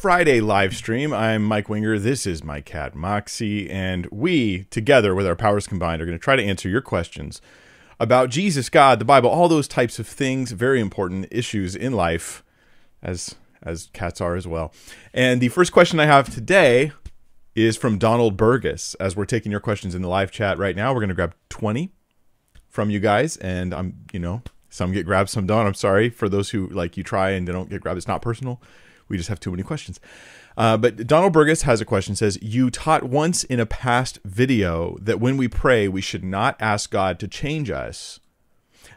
Friday live stream. I'm Mike Winger. This is my cat Moxie, and we, together with our powers combined, are going to try to answer your questions about Jesus, God, the Bible, all those types of things. Very important issues in life, as as cats are as well. And the first question I have today is from Donald Burgess. As we're taking your questions in the live chat right now, we're going to grab 20 from you guys, and I'm, you know, some get grabbed, some don't. I'm sorry for those who like you try and they don't get grabbed. It's not personal. We just have too many questions. Uh, but Donald Burgess has a question. Says you taught once in a past video that when we pray, we should not ask God to change us.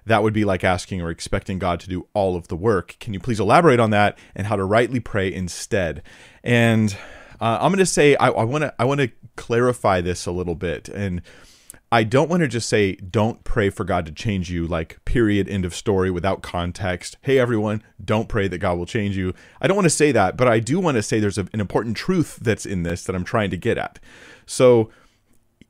That would be like asking or expecting God to do all of the work. Can you please elaborate on that and how to rightly pray instead? And uh, I'm going to say I want to I want to clarify this a little bit and I don't want to just say, don't pray for God to change you, like, period, end of story, without context. Hey, everyone, don't pray that God will change you. I don't want to say that, but I do want to say there's an important truth that's in this that I'm trying to get at. So,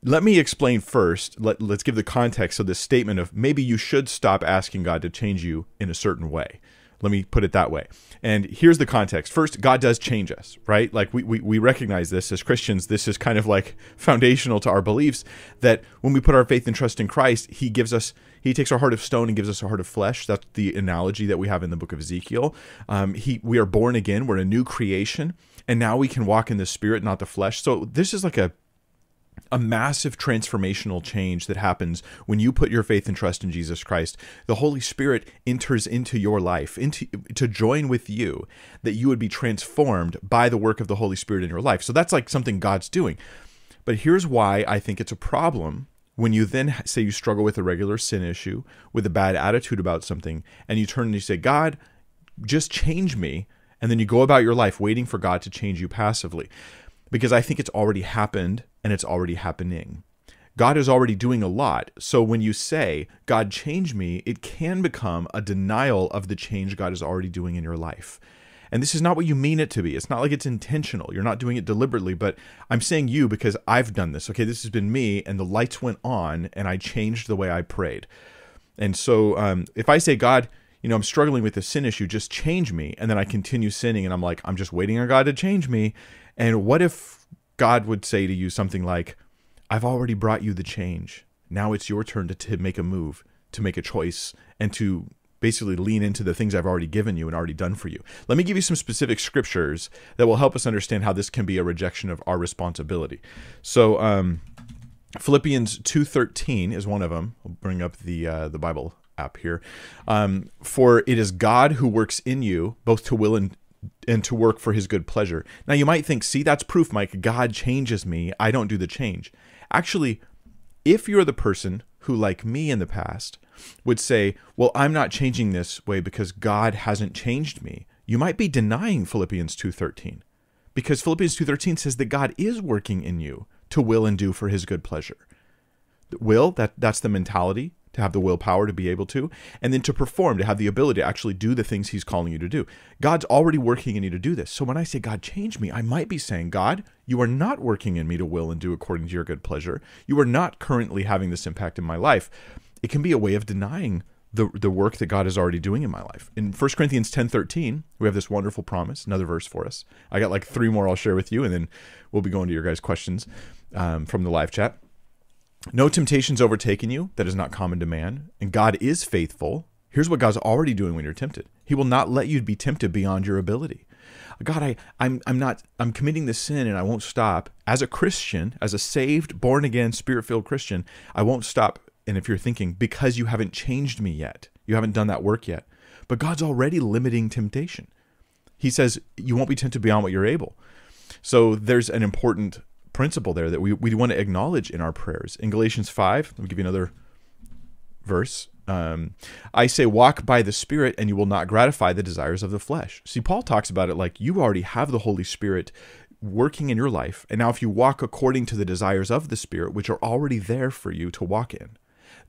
let me explain first. Let, let's give the context of this statement of maybe you should stop asking God to change you in a certain way. Let me put it that way. And here's the context. First, God does change us, right? Like we, we, we recognize this as Christians. This is kind of like foundational to our beliefs that when we put our faith and trust in Christ, He gives us, He takes our heart of stone and gives us a heart of flesh. That's the analogy that we have in the book of Ezekiel. Um, he, we are born again. We're a new creation. And now we can walk in the spirit, not the flesh. So this is like a a massive transformational change that happens when you put your faith and trust in Jesus Christ. The Holy Spirit enters into your life, into to join with you, that you would be transformed by the work of the Holy Spirit in your life. So that's like something God's doing. But here's why I think it's a problem when you then say you struggle with a regular sin issue, with a bad attitude about something, and you turn and you say, God, just change me. And then you go about your life waiting for God to change you passively. Because I think it's already happened and it's already happening. God is already doing a lot. So when you say, God, change me, it can become a denial of the change God is already doing in your life. And this is not what you mean it to be. It's not like it's intentional. You're not doing it deliberately, but I'm saying you because I've done this. Okay, this has been me, and the lights went on, and I changed the way I prayed. And so um, if I say, God, you know, I'm struggling with this sin issue, just change me, and then I continue sinning, and I'm like, I'm just waiting on God to change me. And what if God would say to you something like, I've already brought you the change. Now it's your turn to, to make a move, to make a choice, and to basically lean into the things I've already given you and already done for you. Let me give you some specific scriptures that will help us understand how this can be a rejection of our responsibility. So, um, Philippians 2:13 is one of them. I'll bring up the uh, the Bible app here. Um, for it is God who works in you both to will and and to work for his good pleasure. Now you might think, see, that's proof, Mike. God changes me. I don't do the change. Actually, if you're the person who, like me in the past, would say, well, I'm not changing this way because God hasn't changed me, you might be denying Philippians 2.13. Because Philippians 2.13 says that God is working in you to will and do for his good pleasure. Will, that, that's the mentality to have the willpower to be able to, and then to perform, to have the ability to actually do the things He's calling you to do. God's already working in you to do this. So when I say, God, change me, I might be saying, God, you are not working in me to will and do according to your good pleasure. You are not currently having this impact in my life. It can be a way of denying the, the work that God is already doing in my life. In 1 Corinthians 10 13, we have this wonderful promise, another verse for us. I got like three more I'll share with you, and then we'll be going to your guys' questions um, from the live chat. No temptation's overtaken you that is not common to man, and God is faithful. Here's what God's already doing when you're tempted. He will not let you be tempted beyond your ability. God, I, I'm, I'm not, I'm committing this sin and I won't stop. As a Christian, as a saved, born again, spirit filled Christian, I won't stop. And if you're thinking, because you haven't changed me yet, you haven't done that work yet. But God's already limiting temptation. He says, you won't be tempted beyond what you're able. So there's an important principle there that we, we want to acknowledge in our prayers. In Galatians 5, let me give you another verse. Um, I say, walk by the Spirit, and you will not gratify the desires of the flesh. See, Paul talks about it like you already have the Holy Spirit working in your life. And now, if you walk according to the desires of the Spirit, which are already there for you to walk in,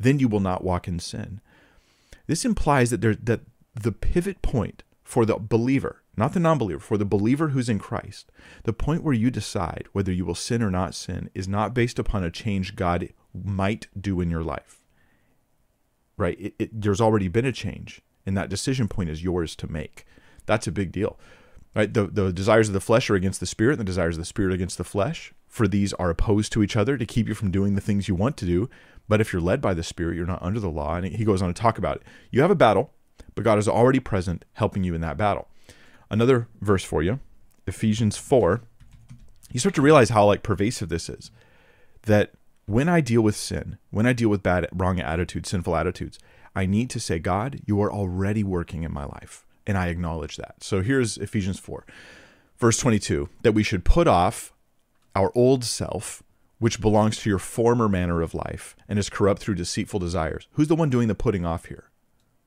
then you will not walk in sin. This implies that there, that the pivot point for the believer not the non believer, for the believer who's in Christ, the point where you decide whether you will sin or not sin is not based upon a change God might do in your life. Right? It, it, there's already been a change, and that decision point is yours to make. That's a big deal. Right? The, the desires of the flesh are against the spirit, and the desires of the spirit against the flesh. For these are opposed to each other to keep you from doing the things you want to do. But if you're led by the spirit, you're not under the law. And he goes on to talk about it. You have a battle, but God is already present helping you in that battle. Another verse for you, Ephesians 4. You start to realize how like pervasive this is. That when I deal with sin, when I deal with bad, wrong attitudes, sinful attitudes, I need to say, God, you are already working in my life. And I acknowledge that. So here's Ephesians 4, verse 22 that we should put off our old self, which belongs to your former manner of life and is corrupt through deceitful desires. Who's the one doing the putting off here?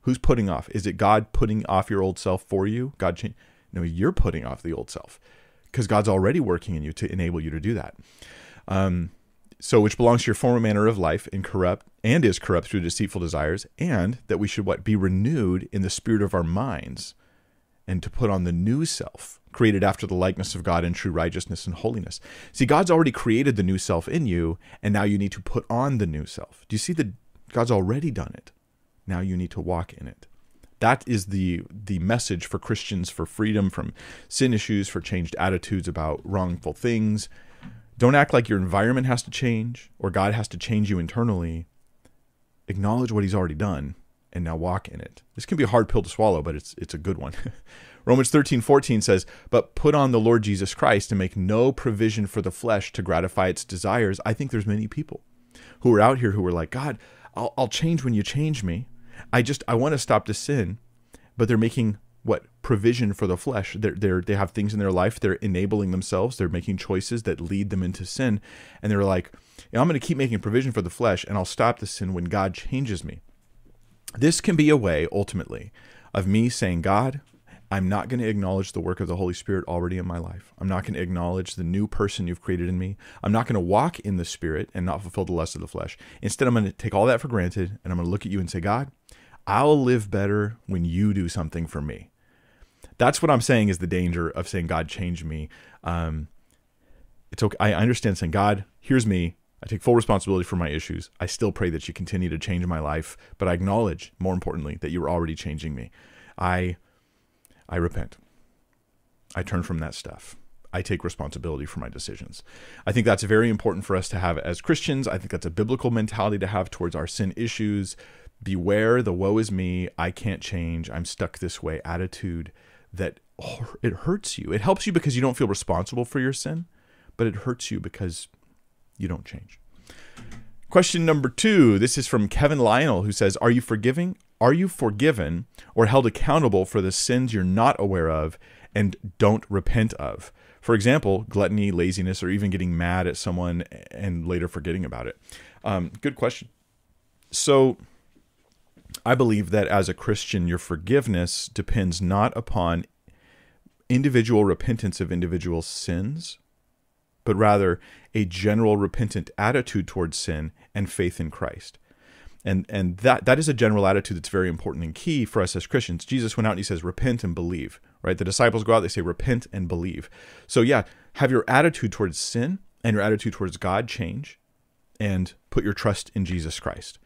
Who's putting off? Is it God putting off your old self for you? God change? No, you're putting off the old self because God's already working in you to enable you to do that. Um, so which belongs to your former manner of life and corrupt and is corrupt through deceitful desires and that we should what be renewed in the spirit of our minds and to put on the new self created after the likeness of God in true righteousness and holiness see god's already created the new self in you and now you need to put on the new self do you see that god's already done it now you need to walk in it that is the the message for christians for freedom from sin issues for changed attitudes about wrongful things don't act like your environment has to change or God has to change you internally. Acknowledge what he's already done and now walk in it. This can be a hard pill to swallow, but it's it's a good one. Romans 13, 14 says, But put on the Lord Jesus Christ and make no provision for the flesh to gratify its desires. I think there's many people who are out here who are like, God, I'll, I'll change when you change me. I just I want to stop the sin, but they're making what provision for the flesh. They're, they're, they have things in their life. They're enabling themselves. They're making choices that lead them into sin. And they're like, I'm going to keep making provision for the flesh and I'll stop the sin when God changes me. This can be a way, ultimately, of me saying, God, I'm not going to acknowledge the work of the Holy Spirit already in my life. I'm not going to acknowledge the new person you've created in me. I'm not going to walk in the Spirit and not fulfill the lust of the flesh. Instead, I'm going to take all that for granted and I'm going to look at you and say, God, I'll live better when you do something for me. That's what I'm saying is the danger of saying, God, change me. Um, it's okay. I understand saying, God, here's me. I take full responsibility for my issues. I still pray that you continue to change my life, but I acknowledge, more importantly, that you're already changing me. I, I repent. I turn from that stuff. I take responsibility for my decisions. I think that's very important for us to have as Christians. I think that's a biblical mentality to have towards our sin issues, beware the woe is me, I can't change, I'm stuck this way attitude that it hurts you. It helps you because you don't feel responsible for your sin, but it hurts you because you don't change. Question number two. This is from Kevin Lionel, who says, Are you forgiving? Are you forgiven or held accountable for the sins you're not aware of and don't repent of? For example, gluttony, laziness, or even getting mad at someone and later forgetting about it. Um, good question. So, I believe that as a Christian, your forgiveness depends not upon individual repentance of individual sins, but rather a general repentant attitude towards sin and faith in Christ. And and that that is a general attitude that's very important and key for us as Christians. Jesus went out and he says, repent and believe. Right? The disciples go out, they say, repent and believe. So yeah, have your attitude towards sin and your attitude towards God change and put your trust in Jesus Christ.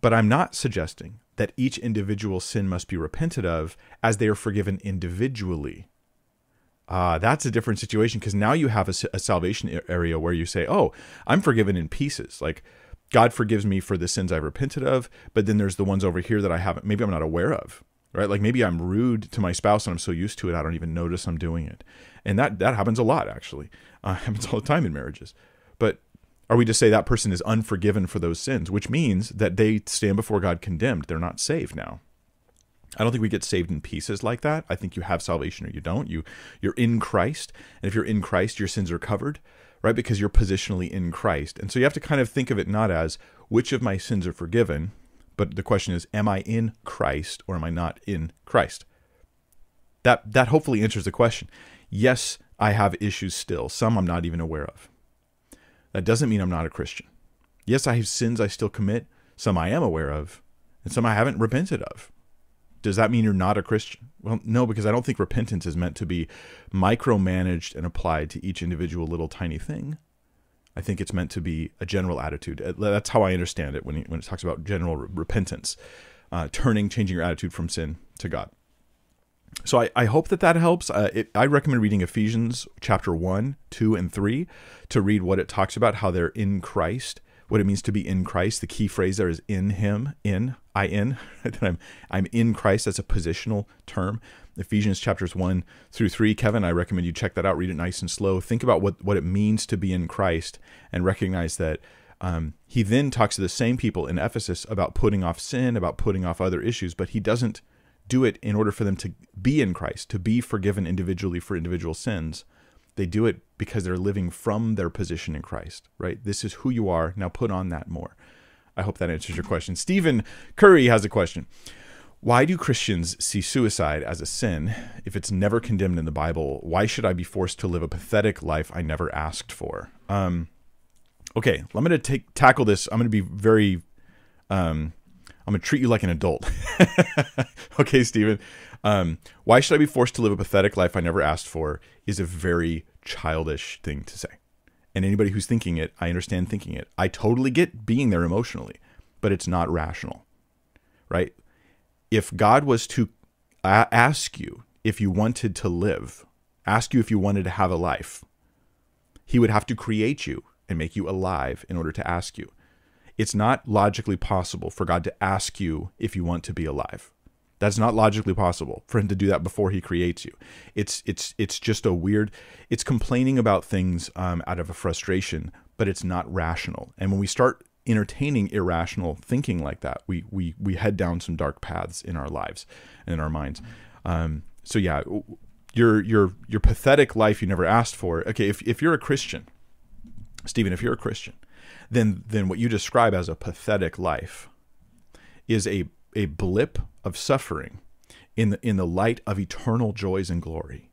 But I'm not suggesting that each individual sin must be repented of as they are forgiven individually. Uh, that's a different situation because now you have a, a, salvation area where you say, oh, I'm forgiven in pieces. Like, God forgives me for the sins I've repented of, but then there's the ones over here that I haven't, maybe I'm not aware of, right? Like maybe I'm rude to my spouse and I'm so used to it, I don't even notice I'm doing it. And that, that happens a lot, actually. Uh, happens all the time in marriages. But are we to say that person is unforgiven for those sins, which means that they stand before God condemned? They're not saved now. I don't think we get saved in pieces like that. I think you have salvation or you don't. You you're in Christ, and if you're in Christ, your sins are covered, right? Because you're positionally in Christ. And so you have to kind of think of it not as which of my sins are forgiven, but the question is am I in Christ or am I not in Christ? That that hopefully answers the question. Yes, I have issues still. Some I'm not even aware of. That doesn't mean I'm not a Christian. Yes, I have sins I still commit, some I am aware of, and some I haven't repented of. Does that mean you're not a Christian? Well, no, because I don't think repentance is meant to be micromanaged and applied to each individual little tiny thing. I think it's meant to be a general attitude. Uh, that's how I understand it when, he, when it talks about general repentance, uh, turning, changing your attitude from sin to God. So I, I hope that that helps. Uh, it, I recommend reading Ephesians chapter 1, 2, and 3 to read what it talks about, how they're in Christ, what it means to be in Christ. The key phrase there is in Him, in, I in. That I'm, I'm in Christ. That's a positional term. Ephesians chapters 1 through 3. Kevin, I recommend you check that out. Read it nice and slow. Think about what, what it means to be in Christ and recognize that um, he then talks to the same people in Ephesus about putting off sin, about putting off other issues, but he doesn't do it in order for them to be in Christ, to be forgiven individually for individual sins. They do it because they're living from their position in Christ, right? This is who you are. Now put on that more. I hope that answers your question. Stephen Curry has a question. Why do Christians see suicide as a sin if it's never condemned in the Bible? Why should I be forced to live a pathetic life I never asked for? Um, okay, I'm going to take tackle this. I'm going to be very um, I'm going to treat you like an adult. okay, Stephen. Um, why should I be forced to live a pathetic life I never asked for is a very childish thing to say. And anybody who's thinking it, I understand thinking it. I totally get being there emotionally, but it's not rational, right? If God was to ask you if you wanted to live, ask you if you wanted to have a life, he would have to create you and make you alive in order to ask you it's not logically possible for God to ask you if you want to be alive. That's not logically possible for him to do that before he creates you. It's it's it's just a weird. It's complaining about things um, out of a frustration, but it's not rational. And when we start entertaining irrational thinking like that, we we we head down some dark paths in our lives and in our minds. Um, so yeah, your your your pathetic life you never asked for. Okay, if if you're a Christian, Stephen, if you're a Christian, then then what you describe as a pathetic life is a a blip of suffering in the in the light of eternal joys and glory.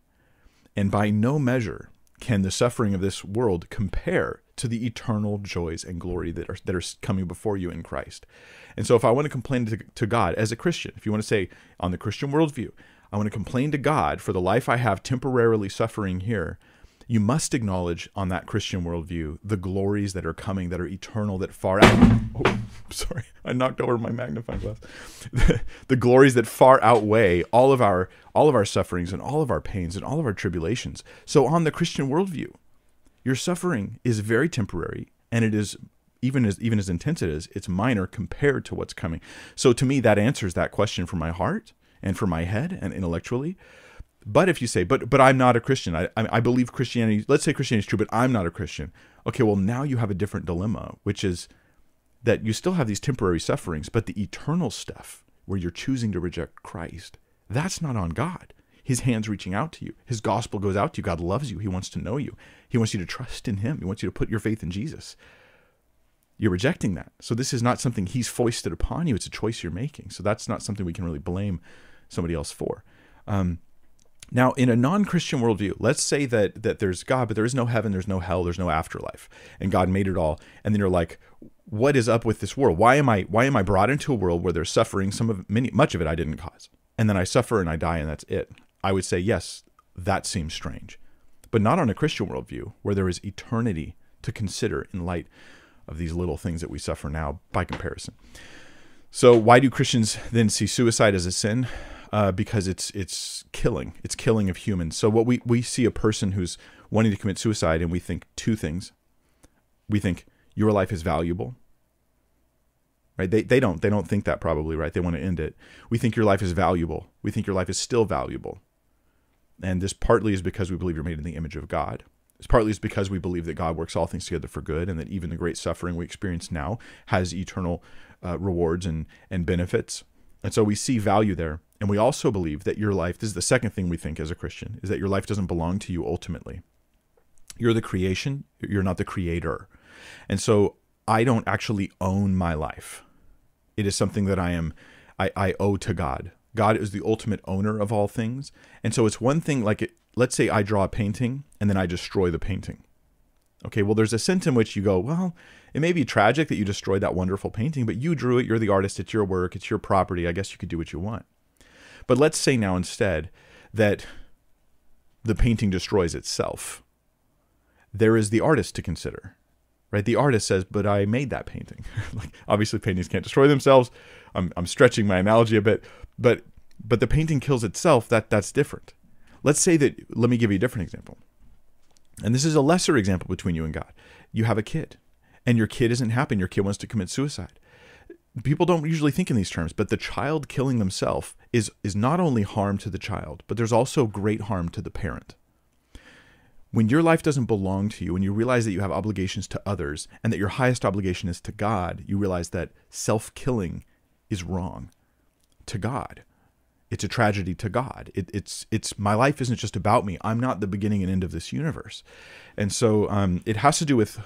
And by no measure can the suffering of this world compare to the eternal joys and glory that are that are coming before you in Christ. And so if I want to complain to, to God as a Christian, if you want to say on the Christian worldview, I want to complain to God for the life I have temporarily suffering here, you must acknowledge on that Christian worldview the glories that are coming, that are eternal, that far out. Oh, sorry, I knocked over my magnifying glass. the glories that far outweigh all of our all of our sufferings and all of our pains and all of our tribulations. So, on the Christian worldview, your suffering is very temporary, and it is even as even as intense it is, it's minor compared to what's coming. So, to me, that answers that question for my heart and for my head and intellectually. But if you say, but but I'm not a Christian, I, I believe Christianity. Let's say Christianity is true, but I'm not a Christian. Okay, well now you have a different dilemma, which is that you still have these temporary sufferings, but the eternal stuff where you're choosing to reject Christ, that's not on God. His hands reaching out to you. His gospel goes out to you. God loves you. He wants to know you. He wants you to trust in Him. He wants you to put your faith in Jesus. You're rejecting that. So this is not something He's foisted upon you. It's a choice you're making. So that's not something we can really blame somebody else for. Um, now, in a non-Christian worldview, let's say that that there's God, but there is no heaven, there's no hell, there's no afterlife, and God made it all. And then you're like, what is up with this world? Why am I why am I brought into a world where there's suffering? Some of many much of it I didn't cause, and then I suffer and I die, and that's it. I would say yes, that seems strange, but not on a Christian worldview where there is eternity to consider in light of these little things that we suffer now by comparison. So, why do Christians then see suicide as a sin? Uh, because it's it's killing. It's killing of humans. So what we we see a person who's wanting to commit suicide, and we think two things. We think your life is valuable. Right? They they don't they don't think that probably right. They want to end it. We think your life is valuable. We think your life is still valuable. And this partly is because we believe you're made in the image of God. It's partly is because we believe that God works all things together for good, and that even the great suffering we experience now has eternal uh, rewards and and benefits. And so we see value there. And we also believe that your life, this is the second thing we think as a Christian, is that your life doesn't belong to you ultimately. You're the creation, you're not the creator. And so I don't actually own my life. It is something that I am I, I owe to God. God is the ultimate owner of all things. And so it's one thing like it, let's say I draw a painting and then I destroy the painting. Okay, well there's a sense in which you go, well, it may be tragic that you destroyed that wonderful painting, but you drew it, you're the artist, it's your work, it's your property. I guess you could do what you want. But let's say now instead that the painting destroys itself. There is the artist to consider. Right? The artist says, "But I made that painting." like obviously paintings can't destroy themselves. I'm I'm stretching my analogy a bit, but but the painting kills itself, that that's different. Let's say that let me give you a different example. And this is a lesser example between you and God. You have a kid and your kid isn't happy your kid wants to commit suicide. People don't usually think in these terms, but the child killing themselves is is not only harm to the child, but there's also great harm to the parent when your life doesn't belong to you, when you realize that you have obligations to others and that your highest obligation is to God, you realize that self killing is wrong to God. It's a tragedy to God. It, it's it's my life isn't just about me. I'm not the beginning and end of this universe, and so um, it has to do with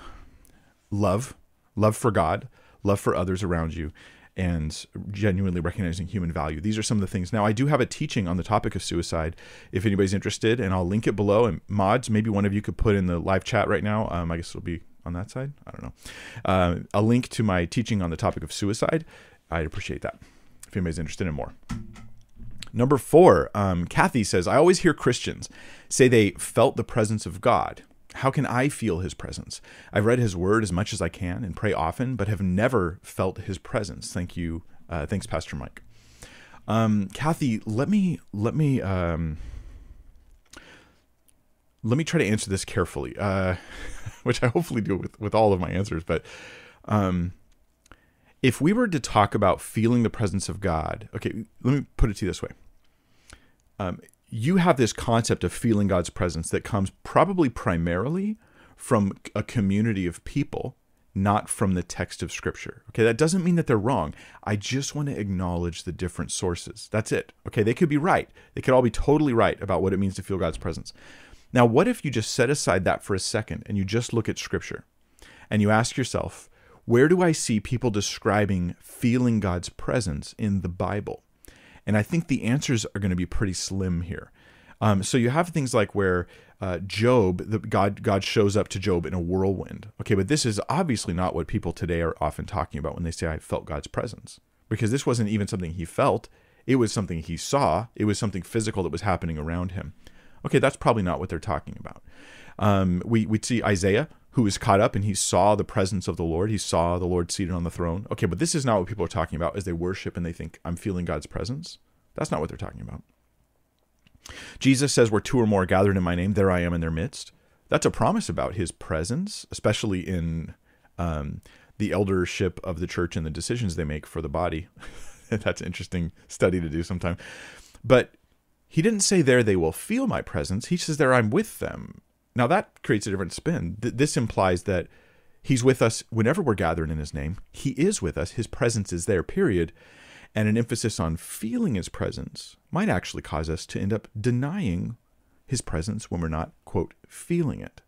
love, love for God, love for others around you, and genuinely recognizing human value. These are some of the things. Now, I do have a teaching on the topic of suicide if anybody's interested, and I'll link it below. And mods, maybe one of you could put in the live chat right now. Um, I guess it'll be on that side. I don't know. Uh, a link to my teaching on the topic of suicide. I'd appreciate that if anybody's interested in more. Number four, um, Kathy says, I always hear Christians say they felt the presence of God. How can I feel his presence? I've read his word as much as I can and pray often, but have never felt his presence. Thank you. Uh, thanks, Pastor Mike. Um, Kathy, let me let me um, let me try to answer this carefully, uh, which I hopefully do with with all of my answers. But um, if we were to talk about feeling the presence of God, okay, let me put it to you this way. Um, you have this concept of feeling God's presence that comes probably primarily from a community of people, not from the text of Scripture. Okay, that doesn't mean that they're wrong. I just want to acknowledge the different sources. That's it. Okay, they could be right. They could all be totally right about what it means to feel God's presence. Now, what if you just set aside that for a second and you just look at Scripture and you ask yourself, where do I see people describing feeling God's presence in the Bible? And I think the answers are going to be pretty slim here. Um, so you have things like where uh, Job, the, God, God shows up to Job in a whirlwind. Okay, but this is obviously not what people today are often talking about when they say I felt God's presence, because this wasn't even something he felt. It was something he saw. It was something physical that was happening around him. Okay, that's probably not what they're talking about. Um, we we see Isaiah who was caught up and he saw the presence of the Lord. He saw the Lord seated on the throne. Okay, but this is not what people are talking about as they worship and they think, I'm feeling God's presence. That's not what they're talking about. Jesus says, Where two or more gathered in my name, there I am in their midst. That's a promise about his presence, especially in um, the eldership of the church and the decisions they make for the body. That's interesting study to do sometime. But he didn't say there they will feel my presence. He says there I'm with them. Now that creates a different spin. Th- this implies that he's with us whenever we're gathered in his name. He is with us. His presence is there, period. And an emphasis on feeling his presence might actually cause us to end up denying his presence when we're not, quote, feeling it.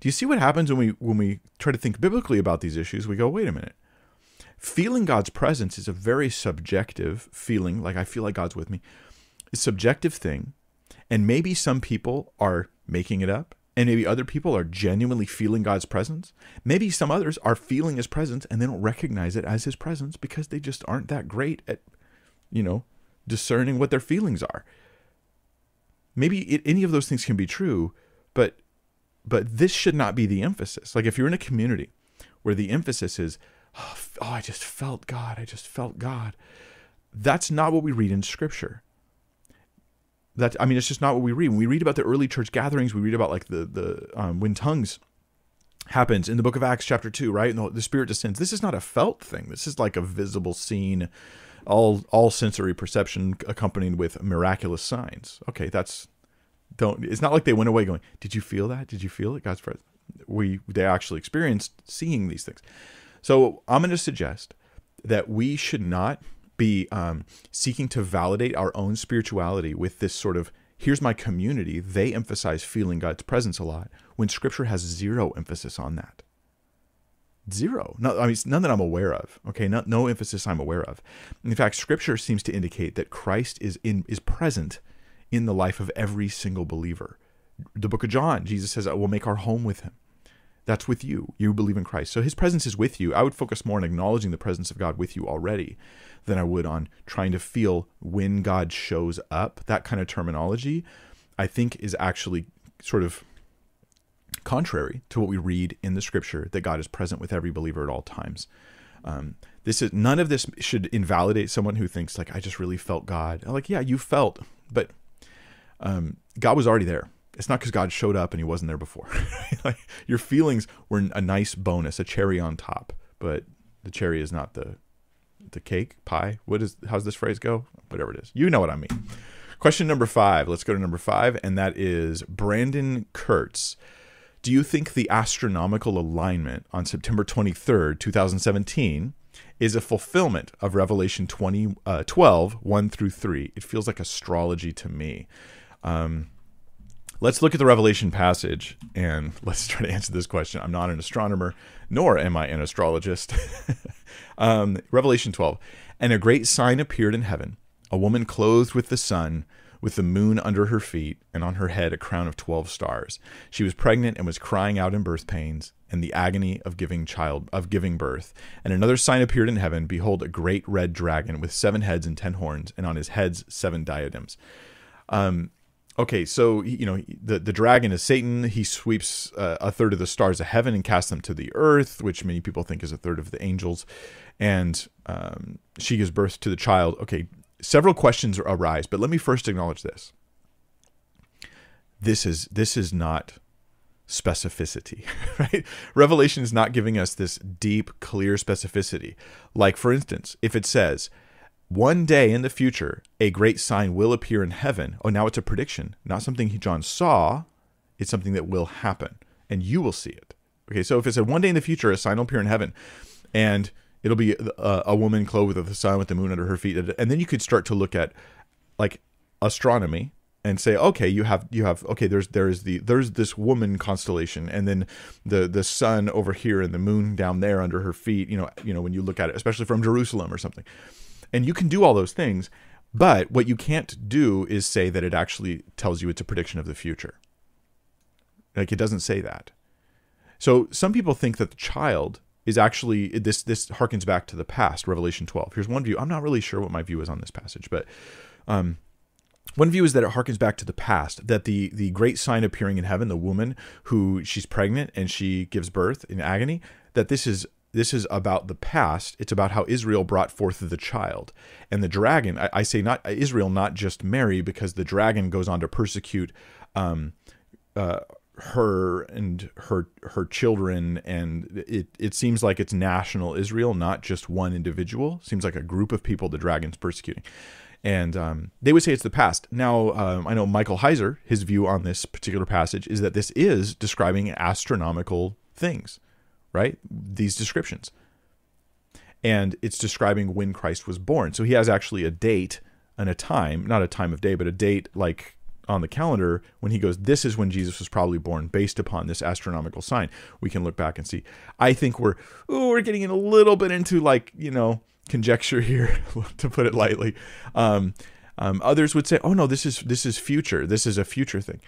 Do you see what happens when we when we try to think biblically about these issues? We go, wait a minute. Feeling God's presence is a very subjective feeling, like I feel like God's with me. It's subjective thing. And maybe some people are making it up, and maybe other people are genuinely feeling God's presence. Maybe some others are feeling his presence and they don't recognize it as his presence because they just aren't that great at, you know, discerning what their feelings are. Maybe it, any of those things can be true, but but this should not be the emphasis. Like if you're in a community where the emphasis is, oh, oh I just felt God, I just felt God. That's not what we read in scripture that I mean, it's just not what we read. When we read about the early church gatherings, we read about like the the um, when tongues happens in the book of Acts chapter two, right? And the, the Spirit descends. This is not a felt thing. This is like a visible scene, all all sensory perception accompanied with miraculous signs. Okay, that's don't. It's not like they went away going, "Did you feel that? Did you feel it?" God's presence. We they actually experienced seeing these things. So I'm going to suggest that we should not be um, seeking to validate our own spirituality with this sort of here's my community. They emphasize feeling God's presence a lot when Scripture has zero emphasis on that. Zero. No, I mean none that I'm aware of. Okay, no, no emphasis I'm aware of. In fact, Scripture seems to indicate that Christ is in is present in the life of every single believer. The book of John, Jesus says, "I will make our home with Him." That's with you. You believe in Christ, so His presence is with you. I would focus more on acknowledging the presence of God with you already, than I would on trying to feel when God shows up. That kind of terminology, I think, is actually sort of contrary to what we read in the scripture that God is present with every believer at all times. Um, this is none of this should invalidate someone who thinks like I just really felt God. Like yeah, you felt, but um, God was already there. It's not because God showed up and He wasn't there before. like your feelings were a nice bonus, a cherry on top, but the cherry is not the the cake pie. What is how's this phrase go? Whatever it is, you know what I mean. Question number five. Let's go to number five, and that is Brandon Kurtz. Do you think the astronomical alignment on September 23rd, 2017, is a fulfillment of Revelation 20, uh, 12, 1 through 3? It feels like astrology to me. Um, let's look at the Revelation passage and let's try to answer this question. I'm not an astronomer, nor am I an astrologist. um, Revelation 12. And a great sign appeared in heaven a woman clothed with the sun, with the moon under her feet, and on her head a crown of twelve stars. She was pregnant and was crying out in birth pains and the agony of giving child of giving birth. And another sign appeared in heaven: behold, a great red dragon with seven heads and ten horns, and on his heads seven diadems. Um, okay, so you know the the dragon is Satan. He sweeps uh, a third of the stars of heaven and casts them to the earth, which many people think is a third of the angels. And um, she gives birth to the child. Okay, several questions arise, but let me first acknowledge this. This is this is not specificity, right? Revelation is not giving us this deep, clear specificity. Like, for instance, if it says, one day in the future, a great sign will appear in heaven. Oh, now it's a prediction, not something John saw. It's something that will happen, and you will see it. Okay, so if it said one day in the future, a sign will appear in heaven, and it'll be a, a woman clothed with the sun with the moon under her feet and then you could start to look at like astronomy and say okay you have you have okay there's there's the there's this woman constellation and then the the sun over here and the moon down there under her feet you know you know when you look at it especially from Jerusalem or something and you can do all those things but what you can't do is say that it actually tells you it's a prediction of the future. Like it doesn't say that. So some people think that the child is actually this this harkens back to the past revelation 12 here's one view. I'm not really sure what my view is on this passage but um, one view is that it harkens back to the past that the the great sign appearing in heaven the woman who she's pregnant and she gives birth in agony that this is this is about the past it's about how israel brought forth the child. And the dragon i, I say not israel not just mary because the dragon goes on to persecute um, uh, her and her her children and it it seems like it's national Israel not just one individual. Seems like a group of people the dragon's persecuting. And um, they would say it's the past. Now um, I know Michael Heiser his view on this particular passage is that this is describing astronomical things right these descriptions and it's describing when Christ was born so he has actually a date and a time not a time of day but a date like on the calendar when he goes, This is when Jesus was probably born, based upon this astronomical sign. We can look back and see. I think we're ooh, we're getting in a little bit into like, you know, conjecture here, to put it lightly. Um, um, others would say, Oh no, this is this is future. This is a future thing.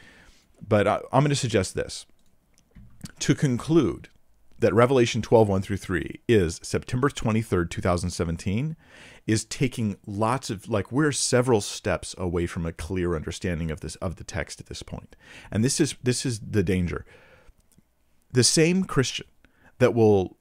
But I, I'm going to suggest this. To conclude, that Revelation 12, 1 through 3 is September 23rd, 2017, is taking lots of like we're several steps away from a clear understanding of this of the text at this point. And this is this is the danger. The same Christian that will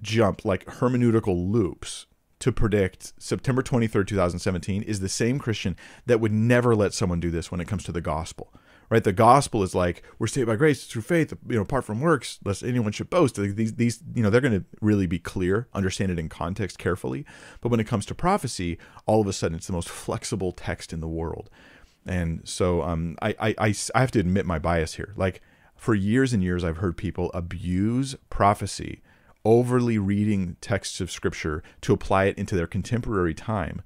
jump like hermeneutical loops to predict September 23rd, 2017 is the same Christian that would never let someone do this when it comes to the gospel right? The gospel is like we're saved by grace through faith, you know, apart from works, lest anyone should boast. These, these, you know, they're going to really be clear, understand it in context carefully. But when it comes to prophecy, all of a sudden it's the most flexible text in the world. And so, um, I, I, I, I have to admit my bias here. Like for years and years, I've heard people abuse prophecy overly reading texts of scripture to apply it into their contemporary time.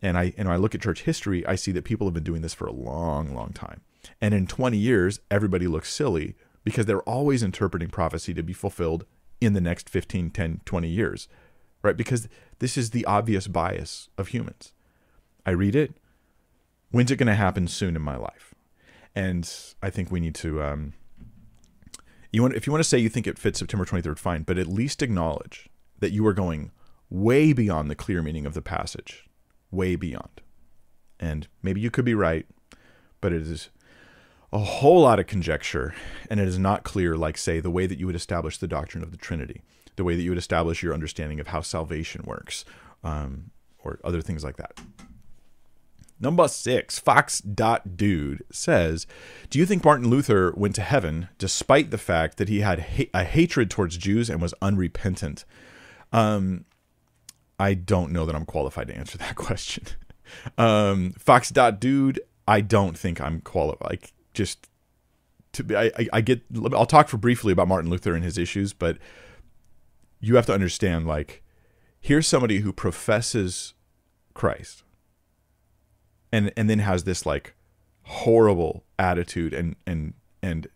And I and I look at church history, I see that people have been doing this for a long, long time. And in 20 years, everybody looks silly because they're always interpreting prophecy to be fulfilled in the next 15, 10, 20 years, right? Because this is the obvious bias of humans. I read it. When's it going to happen soon in my life? And I think we need to. Um, you want if you want to say you think it fits September 23rd, fine, but at least acknowledge that you are going way beyond the clear meaning of the passage, way beyond. And maybe you could be right, but it is a whole lot of conjecture, and it is not clear, like, say, the way that you would establish the doctrine of the Trinity, the way that you would establish your understanding of how salvation works, um, or other things like that. Number six, Fox.dude says, Do you think Martin Luther went to heaven despite the fact that he had ha- a hatred towards Jews and was unrepentant? Um, I don't know that I'm qualified to answer that question. um, Fox.dude, I don't think I'm qualified. Like, just to be, I, I get, I'll talk for briefly about Martin Luther and his issues, but you have to understand, like, here's somebody who professes Christ and and then has this like horrible attitude and and and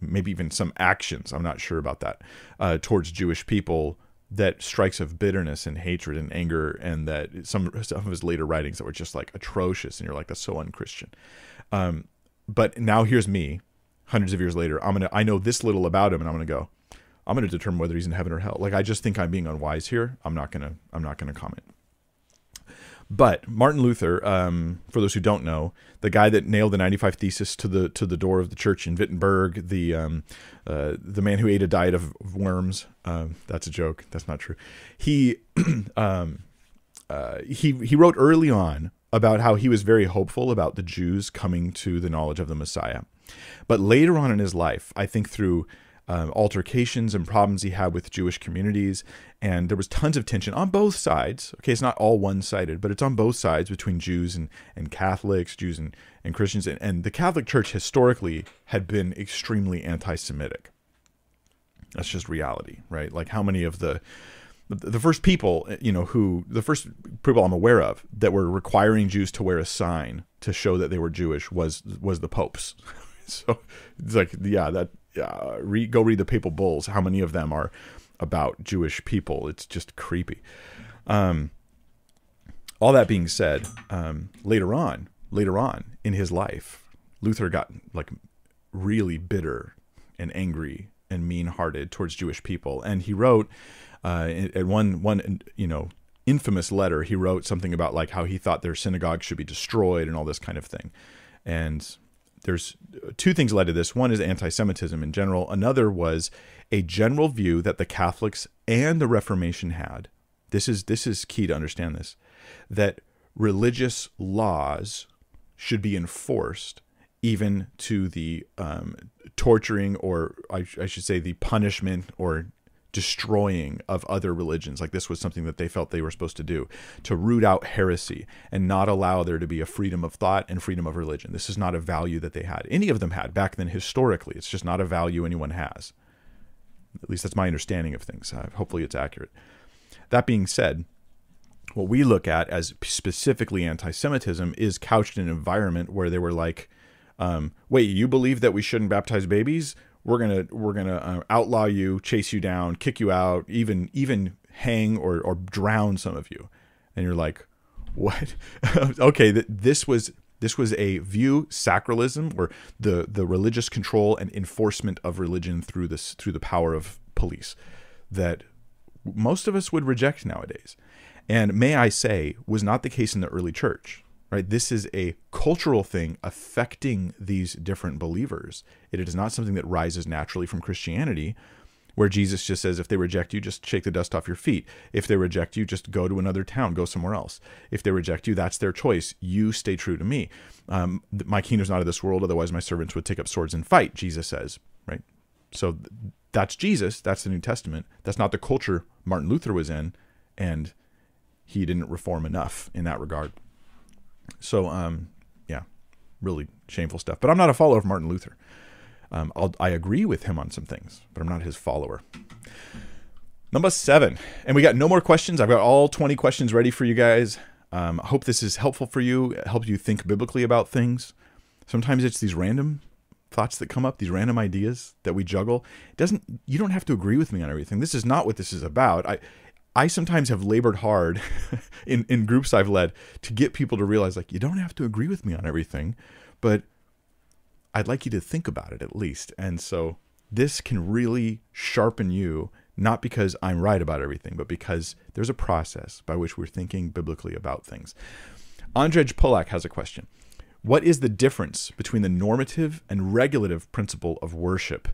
maybe even some actions i'm not sure about that uh, towards jewish people that strikes of bitterness and hatred and anger and that some some of his later writings that were just like atrocious and you're like that's so unchristian. Um, but now here's me hundreds of years later i'm gonna i know this little about him and i'm gonna go i'm gonna determine whether he's in heaven or hell like i just think i'm being unwise here i'm not gonna i'm not gonna comment but Martin Luther, um, for those who don't know, the guy that nailed the 95 Thesis to the to the door of the church in Wittenberg, the um, uh, the man who ate a diet of worms. Um, that's a joke. That's not true. He um, uh, he he wrote early on about how he was very hopeful about the Jews coming to the knowledge of the Messiah. But later on in his life, I think through um, altercations and problems he had with Jewish communities. And there was tons of tension on both sides. Okay, it's not all one sided, but it's on both sides between Jews and, and Catholics, Jews and, and Christians. And, and the Catholic Church historically had been extremely anti Semitic. That's just reality, right? Like how many of the the first people, you know, who the first people I'm aware of that were requiring Jews to wear a sign to show that they were Jewish was was the popes. so it's like, yeah, that uh, read, go read the papal bulls. How many of them are about Jewish people? It's just creepy. Um, all that being said, um, later on, later on in his life, Luther got like really bitter and angry and mean-hearted towards Jewish people, and he wrote uh, at one one you know infamous letter. He wrote something about like how he thought their synagogue should be destroyed and all this kind of thing, and there's two things led to this. One is anti-Semitism in general. Another was a general view that the Catholics and the Reformation had. This is this is key to understand this. That religious laws should be enforced even to the um, torturing or I, I, should say the punishment or destroying of other religions. Like this was something that they felt they were supposed to do to root out heresy and not allow there to be a freedom of thought and freedom of religion. This is not a value that they had. Any of them had back then historically. It's just not a value anyone has. At least that's my understanding of things. Uh, hopefully it's accurate. That being said, what we look at as specifically anti Semitism is couched in an environment where they were like, um, wait, you believe that we shouldn't baptize babies? We're gonna we're gonna uh, outlaw you, chase you down, kick you out, even even hang or or drown some of you, and you're like, what? okay, th- this was this was a view sacralism or the the religious control and enforcement of religion through this through the power of police that most of us would reject nowadays. And may I say, was not the case in the early church right? This is a cultural thing affecting these different believers. It is not something that rises naturally from christianity where jesus just says if they reject you just shake the dust off your feet. If they reject you just go to another town go somewhere else. If they reject you that's their choice. You stay true to me. Um, my kingdom's not of this world otherwise my servants would take up swords and fight jesus says right? So that's jesus that's the new testament. That's not the culture martin luther was in and he didn't reform enough in that regard so, um, yeah, really shameful stuff. But I'm not a follower of Martin Luther. Um, i agree with him on some things, but I'm not his follower. Number seven, and we got no more questions. I've got all 20 questions ready for you guys. Um, I hope this is helpful for you. It helps you think biblically about things. Sometimes it's these random thoughts that come up, these random ideas that we juggle. It doesn't you don't have to agree with me on everything. This is not what this is about. I I sometimes have labored hard in, in groups I've led to get people to realize like you don't have to agree with me on everything, but I'd like you to think about it at least. And so this can really sharpen you, not because I'm right about everything, but because there's a process by which we're thinking biblically about things. Andrzej Polak has a question. What is the difference between the normative and regulative principle of worship?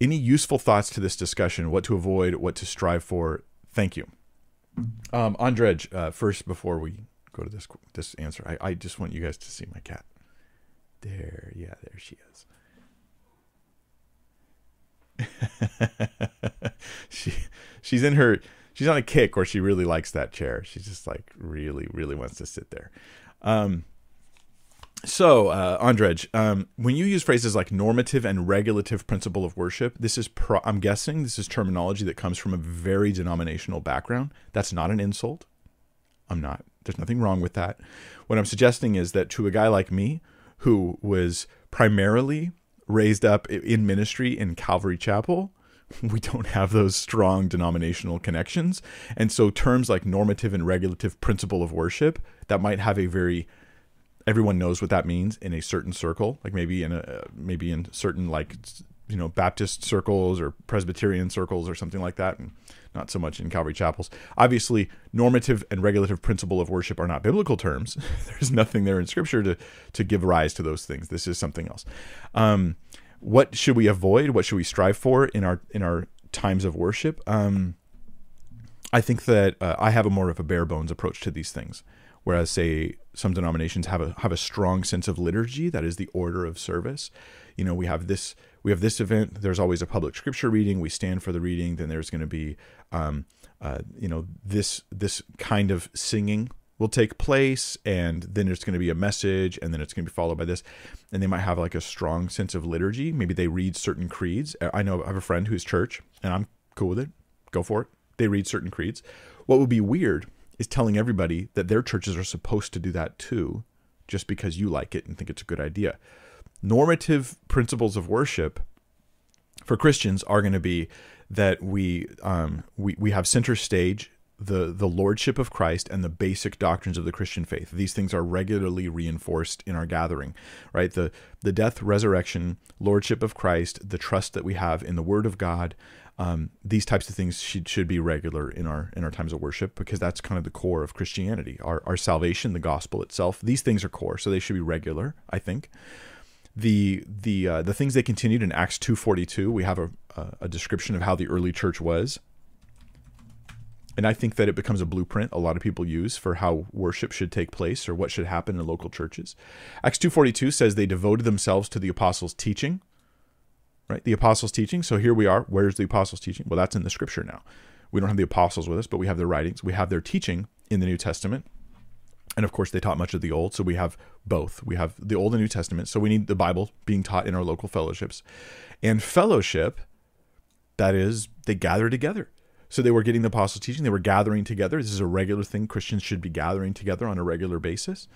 Any useful thoughts to this discussion? What to avoid? What to strive for? Thank you. Um, Andrej, uh, first before we go to this this answer, I, I just want you guys to see my cat. There, yeah, there she is. she she's in her she's on a kick where she really likes that chair. She's just like really really wants to sit there. Um, so, uh, Andrej, um, when you use phrases like normative and regulative principle of worship, this is, I'm guessing, this is terminology that comes from a very denominational background. That's not an insult. I'm not. There's nothing wrong with that. What I'm suggesting is that to a guy like me, who was primarily raised up in ministry in Calvary Chapel, we don't have those strong denominational connections. And so terms like normative and regulative principle of worship that might have a very everyone knows what that means in a certain circle, like maybe in a maybe in certain like you know Baptist circles or Presbyterian circles or something like that, and not so much in Calvary chapels. Obviously, normative and regulative principle of worship are not biblical terms. There's nothing there in Scripture to to give rise to those things. This is something else. Um, what should we avoid? What should we strive for in our in our times of worship? Um, I think that uh, I have a more of a bare bones approach to these things whereas say some denominations have a have a strong sense of liturgy that is the order of service. You know we have this we have this event there's always a public scripture reading we stand for the reading then there's going to be um, uh, you know this this kind of singing will take place and then there's going to be a message and then it's going to be followed by this. And they might have like a strong sense of liturgy. Maybe they read certain creeds. I know i have a friend who's church and i'm cool with it. Go for it. They read certain creeds. What would be weird is telling everybody that their churches are supposed to do that too, just because you like it and think it's a good idea. Normative principles of worship for Christians are going to be that we um, we we have center stage the the lordship of Christ and the basic doctrines of the Christian faith. These things are regularly reinforced in our gathering, right? The the death, resurrection, lordship of Christ, the trust that we have in the Word of God, um, these types of things should, should be regular in our in our times of worship because that's kind of the core of Christianity. Our our salvation, the gospel itself, these things are core, so they should be regular. I think the the uh, the things they continued in Acts two forty two. We have a a description of how the early church was. And I think that it becomes a blueprint a lot of people use for how worship should take place or what should happen in local churches. Acts 2:42 says they devoted themselves to the apostles' teaching, right? The apostles' teaching. So here we are. Where's the apostles' teaching? Well, that's in the scripture now. We don't have the apostles with us, but we have their writings. We have their teaching in the New Testament. And of course, they taught much of the Old. So we have both. We have the Old and New Testament. So we need the Bible being taught in our local fellowships. And fellowship, that is, they gather together. So they were getting the apostles' teaching. They were gathering together. This is a regular thing. Christians should be gathering together on a regular basis.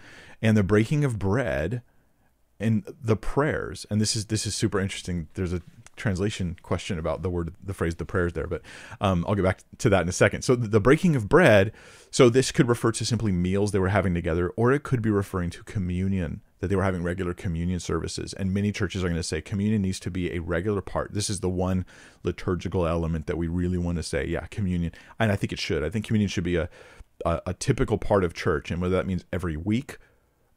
And the breaking of bread and the prayers and this is this is super interesting. There's a translation question about the word the phrase the prayers there but um, i'll get back to that in a second. So the breaking of bread so this could refer to simply meals they were having together or it could be referring to communion that they were having regular communion services. And many churches are going to say communion needs to be a regular part. This is the one liturgical element that we really want to say yeah communion. And i think it should. I think communion should be a a, a typical part of church. And whether that means every week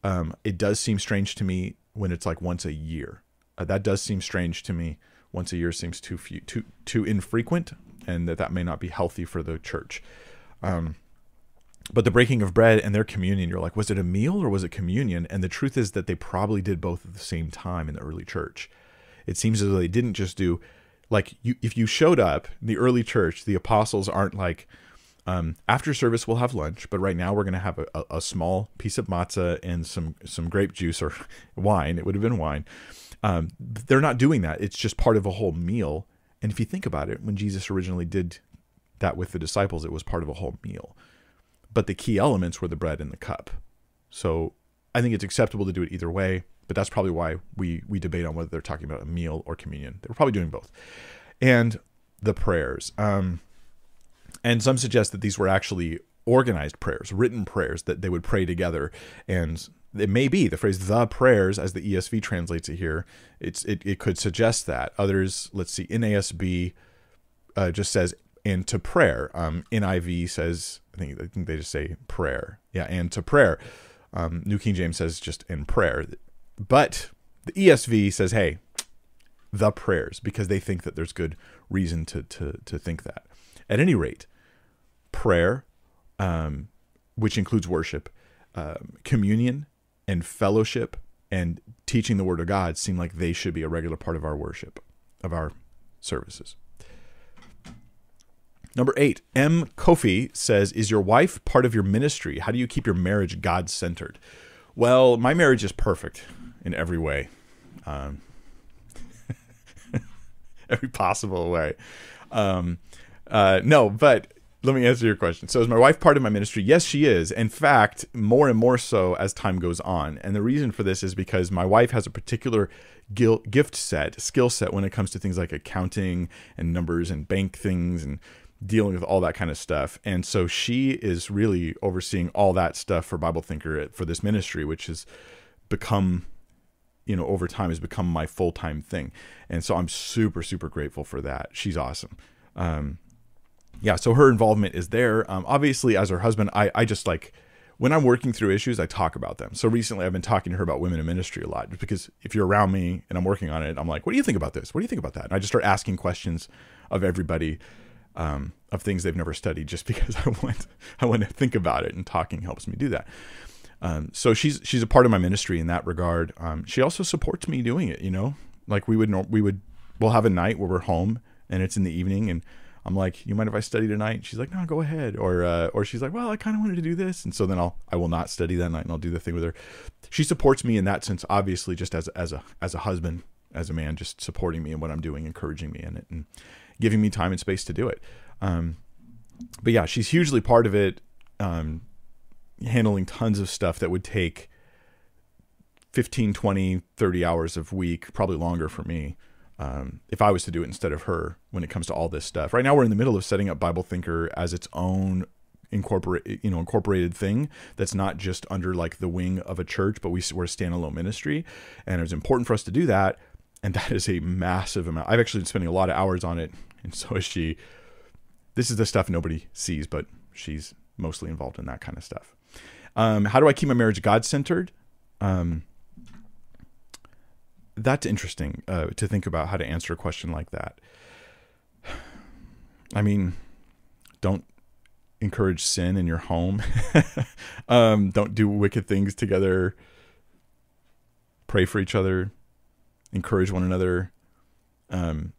um, it does seem strange to me when it's like once a year. Uh, that does seem strange to me. Once a year seems too few, too too infrequent, and that that may not be healthy for the church. Um, but the breaking of bread and their communion, you're like, was it a meal or was it communion? And the truth is that they probably did both at the same time in the early church. It seems as though they didn't just do like you if you showed up in the early church, the apostles aren't like um, after service, we'll have lunch, but right now we're going to have a, a, small piece of matzah and some some grape juice or wine. It would have been wine. Um, they're not doing that. It's just part of a whole meal. And if you think about it, when Jesus originally did that with the disciples, it was part of a whole meal. But the key elements were the bread and the cup. So I think it's acceptable to do it either way. But that's probably why we we debate on whether they're talking about a meal or communion. They were probably doing both. And the prayers. Um, and some suggest that these were actually organized prayers, written prayers that they would pray together. And it may be the phrase the prayers, as the ESV translates it here, it's it, it could suggest that. Others, let's see, NASB uh, just says and to prayer. Um, NIV says, I think I think they just say prayer. Yeah, and to prayer. Um, New King James says just in prayer. but the ESV says, hey, the prayers, because they think that there's good reason to, to, to think that. At any rate, prayer, um, which includes worship, um, communion, and fellowship, and teaching the Word of God seem like they should be a regular part of our worship, of our services. Number eight, M. Kofi says, Is your wife part of your ministry? How do you keep your marriage God centered? Well, my marriage is perfect in every way, um, every possible way. Um, uh, no, but let me answer your question. So, is my wife part of my ministry? Yes, she is. In fact, more and more so as time goes on. And the reason for this is because my wife has a particular gift set, skill set when it comes to things like accounting and numbers and bank things and dealing with all that kind of stuff. And so she is really overseeing all that stuff for Bible Thinker for this ministry, which has become, you know, over time has become my full time thing. And so I'm super, super grateful for that. She's awesome. Um, yeah, so her involvement is there. Um, obviously, as her husband, I, I just like when I'm working through issues, I talk about them. So recently, I've been talking to her about women in ministry a lot, because if you're around me and I'm working on it, I'm like, "What do you think about this? What do you think about that?" And I just start asking questions of everybody um, of things they've never studied just because I want I want to think about it and talking helps me do that. Um, so she's she's a part of my ministry in that regard. Um, she also supports me doing it. You know, like we would we would we'll have a night where we're home and it's in the evening and I'm like, you mind if I study tonight? she's like, no, go ahead. Or uh, or she's like, well, I kind of wanted to do this, and so then I'll I will not study that night and I'll do the thing with her. She supports me in that sense, obviously, just as as a as a husband, as a man, just supporting me in what I'm doing, encouraging me in it, and giving me time and space to do it. Um, but yeah, she's hugely part of it, um, handling tons of stuff that would take 15, 20, 30 hours of week, probably longer for me. Um, if I was to do it instead of her when it comes to all this stuff. Right now we're in the middle of setting up Bible Thinker as its own incorporate you know incorporated thing that's not just under like the wing of a church but we, we're a standalone ministry and it was important for us to do that and that is a massive amount i've actually been spending a lot of hours on it and so is she. This is the stuff nobody sees, but she's mostly involved in that kind of stuff. Um, how do I keep my marriage God centered? Um, that's interesting uh, to think about how to answer a question like that. I mean, don't encourage sin in your home. um, don't do wicked things together. Pray for each other. Encourage one another. Um,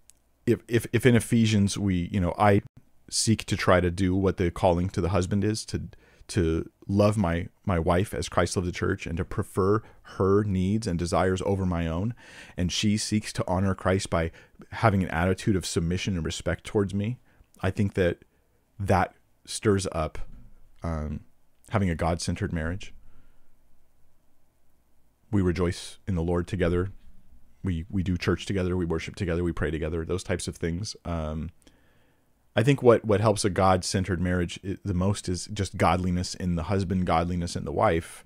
if if if in Ephesians we you know I seek to try to do what the calling to the husband is to to love my my wife as Christ loved the church and to prefer her needs and desires over my own. And she seeks to honor Christ by having an attitude of submission and respect towards me. I think that that stirs up um, having a God-centered marriage. We rejoice in the Lord together. We we do church together, we worship together, we pray together, those types of things. Um, I think what what helps a God centered marriage the most is just godliness in the husband, godliness in the wife.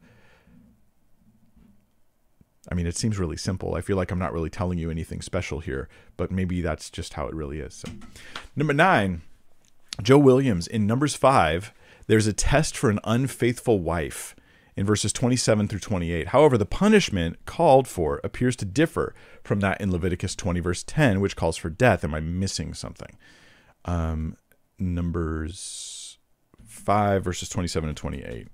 I mean, it seems really simple. I feel like I'm not really telling you anything special here, but maybe that's just how it really is. So. Number nine, Joe Williams in Numbers five. There's a test for an unfaithful wife in verses 27 through 28. However, the punishment called for appears to differ from that in Leviticus 20, verse 10, which calls for death. Am I missing something? Um, numbers 5, verses 27 and 28.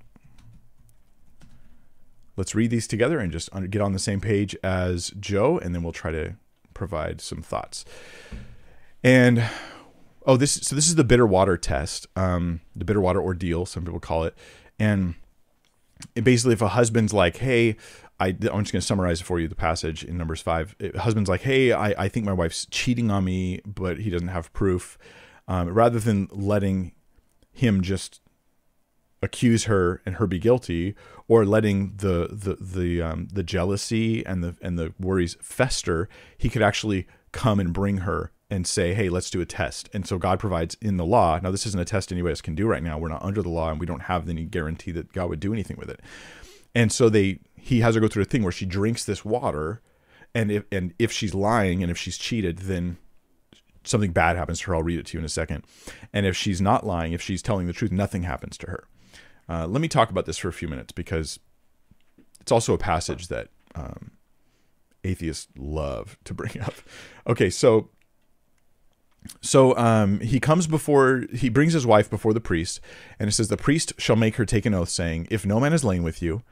Let's read these together and just get on the same page as Joe, and then we'll try to provide some thoughts. And oh, this so this is the bitter water test, um, the bitter water ordeal, some people call it, and it basically, if a husband's like, "Hey," I, am just going to summarize for you the passage in Numbers five. husband's like, "Hey, I, I think my wife's cheating on me, but he doesn't have proof." Um, rather than letting him just accuse her and her be guilty, or letting the the the um, the jealousy and the and the worries fester, he could actually come and bring her and say, hey, let's do a test. And so God provides in the law. Now, this isn't a test anybody else can do right now. We're not under the law and we don't have any guarantee that God would do anything with it. And so they he has her go through a thing where she drinks this water and if and if she's lying and if she's cheated, then something bad happens to her. I'll read it to you in a second. And if she's not lying, if she's telling the truth, nothing happens to her. Uh, let me talk about this for a few minutes because it's also a passage that um, atheists love to bring up. Okay, so so um, he comes before he brings his wife before the priest, and it says the priest shall make her take an oath, saying, "If no man is lain with you,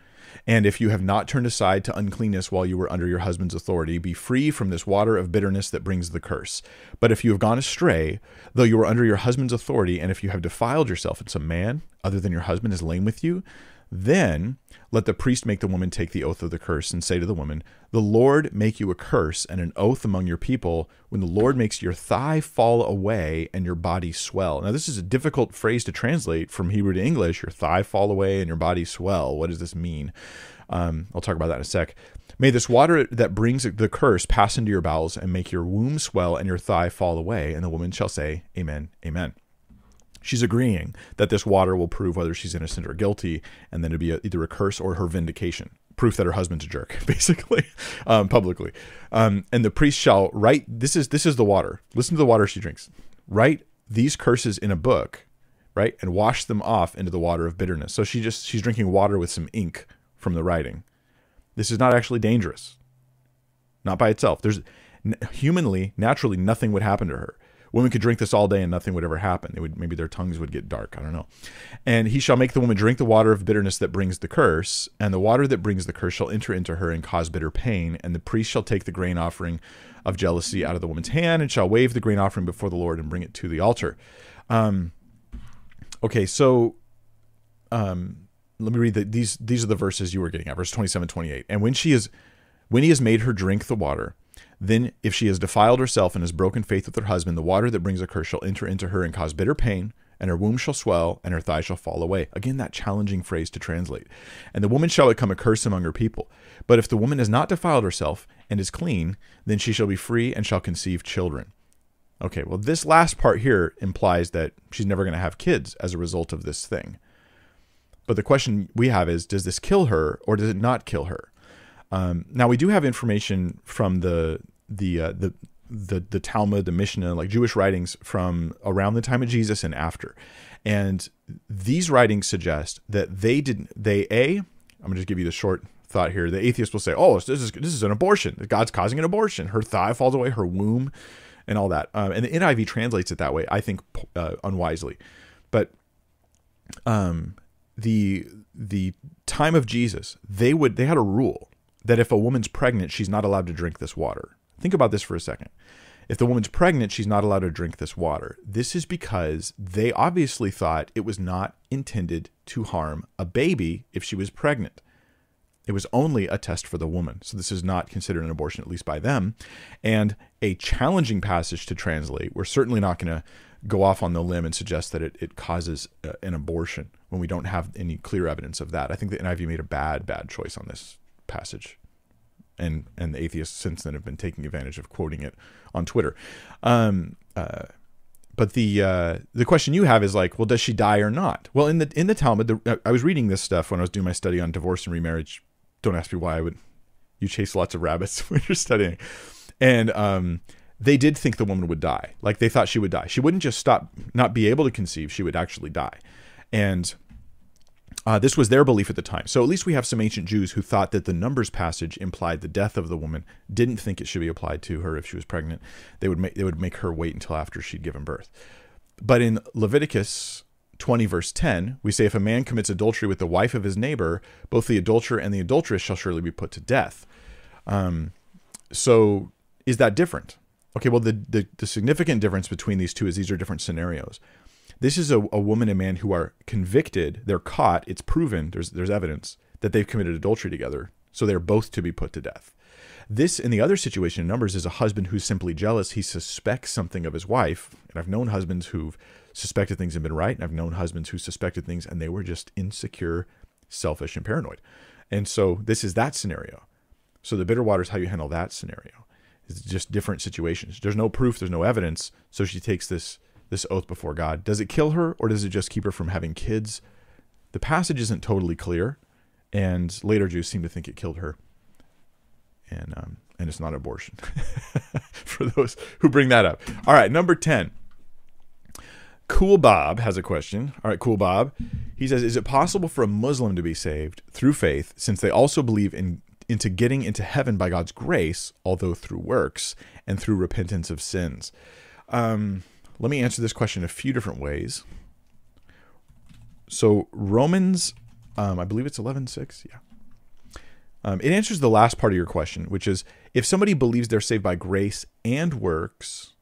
and if you have not turned aside to uncleanness while you were under your husband's authority, be free from this water of bitterness that brings the curse. But if you have gone astray, though you were under your husband's authority, and if you have defiled yourself, and some man other than your husband is lain with you, then let the priest make the woman take the oath of the curse and say to the woman, The Lord make you a curse and an oath among your people when the Lord makes your thigh fall away and your body swell. Now, this is a difficult phrase to translate from Hebrew to English your thigh fall away and your body swell. What does this mean? Um, I'll talk about that in a sec. May this water that brings the curse pass into your bowels and make your womb swell and your thigh fall away. And the woman shall say, Amen, Amen she's agreeing that this water will prove whether she's innocent or guilty, and then to be a, either a curse or her vindication, proof that her husband's a jerk, basically, um, publicly. Um, and the priest shall write. This is this is the water. Listen to the water she drinks. Write these curses in a book, right, and wash them off into the water of bitterness. So she just she's drinking water with some ink from the writing. This is not actually dangerous. Not by itself. There's humanly, naturally, nothing would happen to her Women could drink this all day and nothing would ever happen. They would maybe their tongues would get dark. I don't know. And he shall make the woman drink the water of bitterness that brings the curse, and the water that brings the curse shall enter into her and cause bitter pain. And the priest shall take the grain offering of jealousy out of the woman's hand and shall wave the grain offering before the Lord and bring it to the altar. Um, okay, so um, let me read the, these. These are the verses you were getting at, verse 27, 28. And when she is, when he has made her drink the water, then, if she has defiled herself and has broken faith with her husband, the water that brings a curse shall enter into her and cause bitter pain, and her womb shall swell, and her thigh shall fall away. Again, that challenging phrase to translate. And the woman shall become a curse among her people. But if the woman has not defiled herself and is clean, then she shall be free and shall conceive children. Okay, well, this last part here implies that she's never going to have kids as a result of this thing. But the question we have is does this kill her or does it not kill her? Um, now we do have information from the the uh, the the the Talmud, the Mishnah, like Jewish writings from around the time of Jesus and after, and these writings suggest that they didn't. They a I'm gonna just give you the short thought here. The atheist will say, "Oh, this is this is an abortion. God's causing an abortion. Her thigh falls away, her womb, and all that." Um, and the NIV translates it that way. I think uh, unwisely, but um, the the time of Jesus, they would they had a rule that if a woman's pregnant, she's not allowed to drink this water. Think about this for a second. If the woman's pregnant, she's not allowed to drink this water. This is because they obviously thought it was not intended to harm a baby if she was pregnant. It was only a test for the woman. So this is not considered an abortion, at least by them. And a challenging passage to translate. We're certainly not going to go off on the limb and suggest that it, it causes uh, an abortion when we don't have any clear evidence of that. I think the NIV made a bad, bad choice on this passage. And, and the atheists since then have been taking advantage of quoting it on Twitter. Um, uh, but the uh, the question you have is like, well, does she die or not? Well, in the in the Talmud, the, I was reading this stuff when I was doing my study on divorce and remarriage. Don't ask me why I would. You chase lots of rabbits when you're studying, and um, they did think the woman would die. Like they thought she would die. She wouldn't just stop, not be able to conceive. She would actually die, and uh, this was their belief at the time. So at least we have some ancient Jews who thought that the Numbers passage implied the death of the woman, didn't think it should be applied to her if she was pregnant. They would make, they would make her wait until after she'd given birth. But in Leviticus 20, verse 10, we say, If a man commits adultery with the wife of his neighbor, both the adulterer and the adulteress shall surely be put to death. Um, so is that different? Okay, well, the, the, the significant difference between these two is these are different scenarios. This is a, a woman and man who are convicted. They're caught. It's proven. There's there's evidence that they've committed adultery together. So they're both to be put to death. This, in the other situation in Numbers, is a husband who's simply jealous. He suspects something of his wife. And I've known husbands who've suspected things and been right. And I've known husbands who suspected things and they were just insecure, selfish, and paranoid. And so this is that scenario. So the bitter water is how you handle that scenario. It's just different situations. There's no proof, there's no evidence. So she takes this this oath before God. Does it kill her or does it just keep her from having kids? The passage isn't totally clear, and later Jews seem to think it killed her. And um, and it's not abortion for those who bring that up. All right, number 10. Cool Bob has a question. All right, Cool Bob. He says, "Is it possible for a Muslim to be saved through faith since they also believe in into getting into heaven by God's grace, although through works and through repentance of sins. Um, let me answer this question a few different ways. So Romans, um, I believe it's eleven six. Yeah. Um, it answers the last part of your question, which is if somebody believes they're saved by grace and works,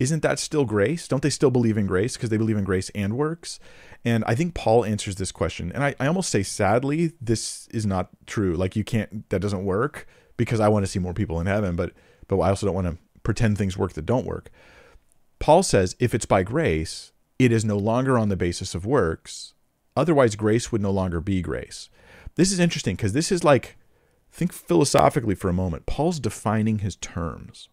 isn't that still grace? Don't they still believe in grace because they believe in grace and works? And I think Paul answers this question. And I, I almost say, sadly, this is not true. Like, you can't, that doesn't work because I want to see more people in heaven, but, but I also don't want to pretend things work that don't work. Paul says, if it's by grace, it is no longer on the basis of works. Otherwise, grace would no longer be grace. This is interesting because this is like, think philosophically for a moment. Paul's defining his terms.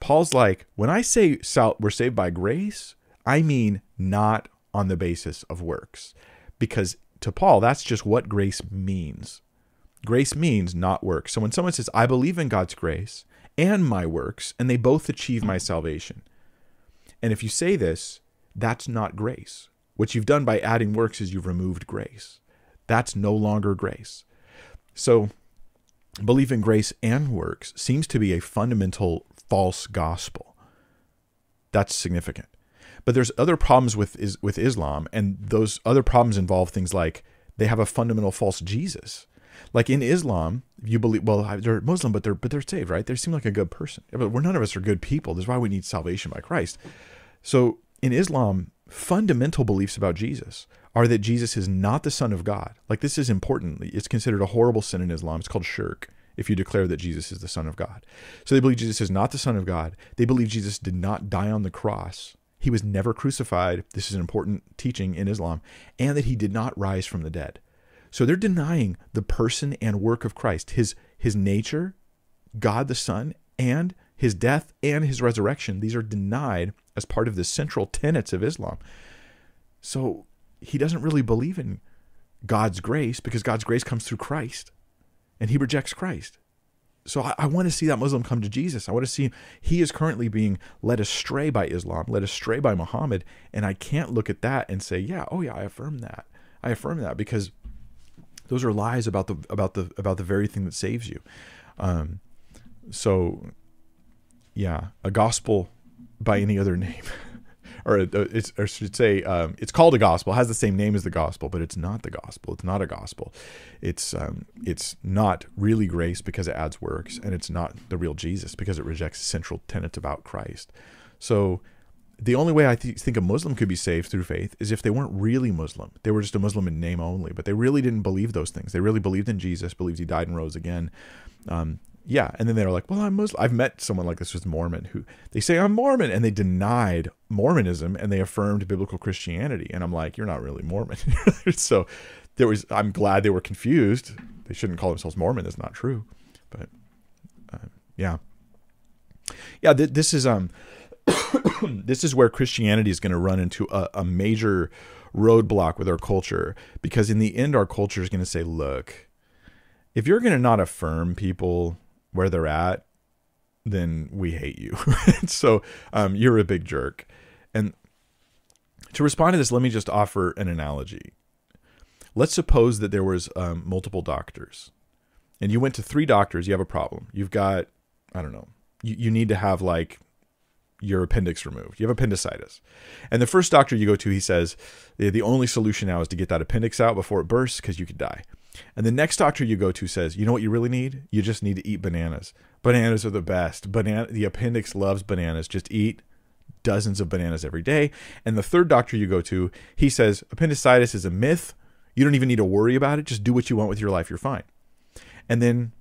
Paul's like, when I say we're saved by grace, I mean not on the basis of works. Because to Paul, that's just what grace means. Grace means not works. So when someone says, I believe in God's grace and my works, and they both achieve my salvation. And if you say this, that's not grace. What you've done by adding works is you've removed grace. That's no longer grace. So, belief in grace and works seems to be a fundamental false gospel. That's significant. But there's other problems with is with Islam, and those other problems involve things like they have a fundamental false Jesus. Like in Islam, you believe well they're Muslim, but they're but they're saved, right? They seem like a good person. But we're none of us are good people. That's why we need salvation by Christ. So in Islam, fundamental beliefs about Jesus are that Jesus is not the Son of God. Like this is important. It's considered a horrible sin in Islam. It's called shirk if you declare that Jesus is the Son of God. So they believe Jesus is not the Son of God. They believe Jesus did not die on the cross he was never crucified. This is an important teaching in Islam, and that he did not rise from the dead. So they're denying the person and work of Christ, his his nature, God the Son, and his death and his resurrection. These are denied as part of the central tenets of Islam. So he doesn't really believe in God's grace because God's grace comes through Christ, and he rejects Christ so I, I, want to see that Muslim come to Jesus. I want to see he is currently being led astray by Islam, led astray by Muhammad, and I can't look at that and say, yeah, oh yeah, I affirm that. I affirm that because those are lies about the about the about the very thing that saves you. Um, so yeah, a gospel by any other name. Or it's or should say um, it's called a gospel. It has the same name as the gospel but it's not the gospel. It's not a gospel. It's um, it's not really grace because it adds works and it's not the real jesus because it rejects central tenets about christ. So the only way I th- think a Muslim could be saved through faith is if they weren't really Muslim. They were just a Muslim in name only, but they really didn't believe those things. They really believed in Jesus, believed he died and rose again. Um, yeah, and then they were like, "Well, I'm Muslim." I've met someone like this with Mormon who they say I'm Mormon, and they denied Mormonism and they affirmed biblical Christianity, and I'm like, "You're not really Mormon." so there was. I'm glad they were confused. They shouldn't call themselves Mormon. That's not true, but uh, yeah, yeah. Th- this is um, this is where Christianity is going to run into a, a major roadblock with our culture because in the end, our culture is going to say, "Look." If you're going to not affirm people where they're at, then we hate you. so um, you're a big jerk. And to respond to this, let me just offer an analogy. Let's suppose that there was um, multiple doctors, and you went to three doctors. You have a problem. You've got, I don't know, you, you need to have like your appendix removed. You have appendicitis. And the first doctor you go to, he says, the only solution now is to get that appendix out before it bursts because you could die. And the next doctor you go to says, you know what you really need? You just need to eat bananas. Bananas are the best. Banana, the appendix loves bananas. Just eat dozens of bananas every day. And the third doctor you go to, he says, appendicitis is a myth. You don't even need to worry about it. Just do what you want with your life. You're fine. And then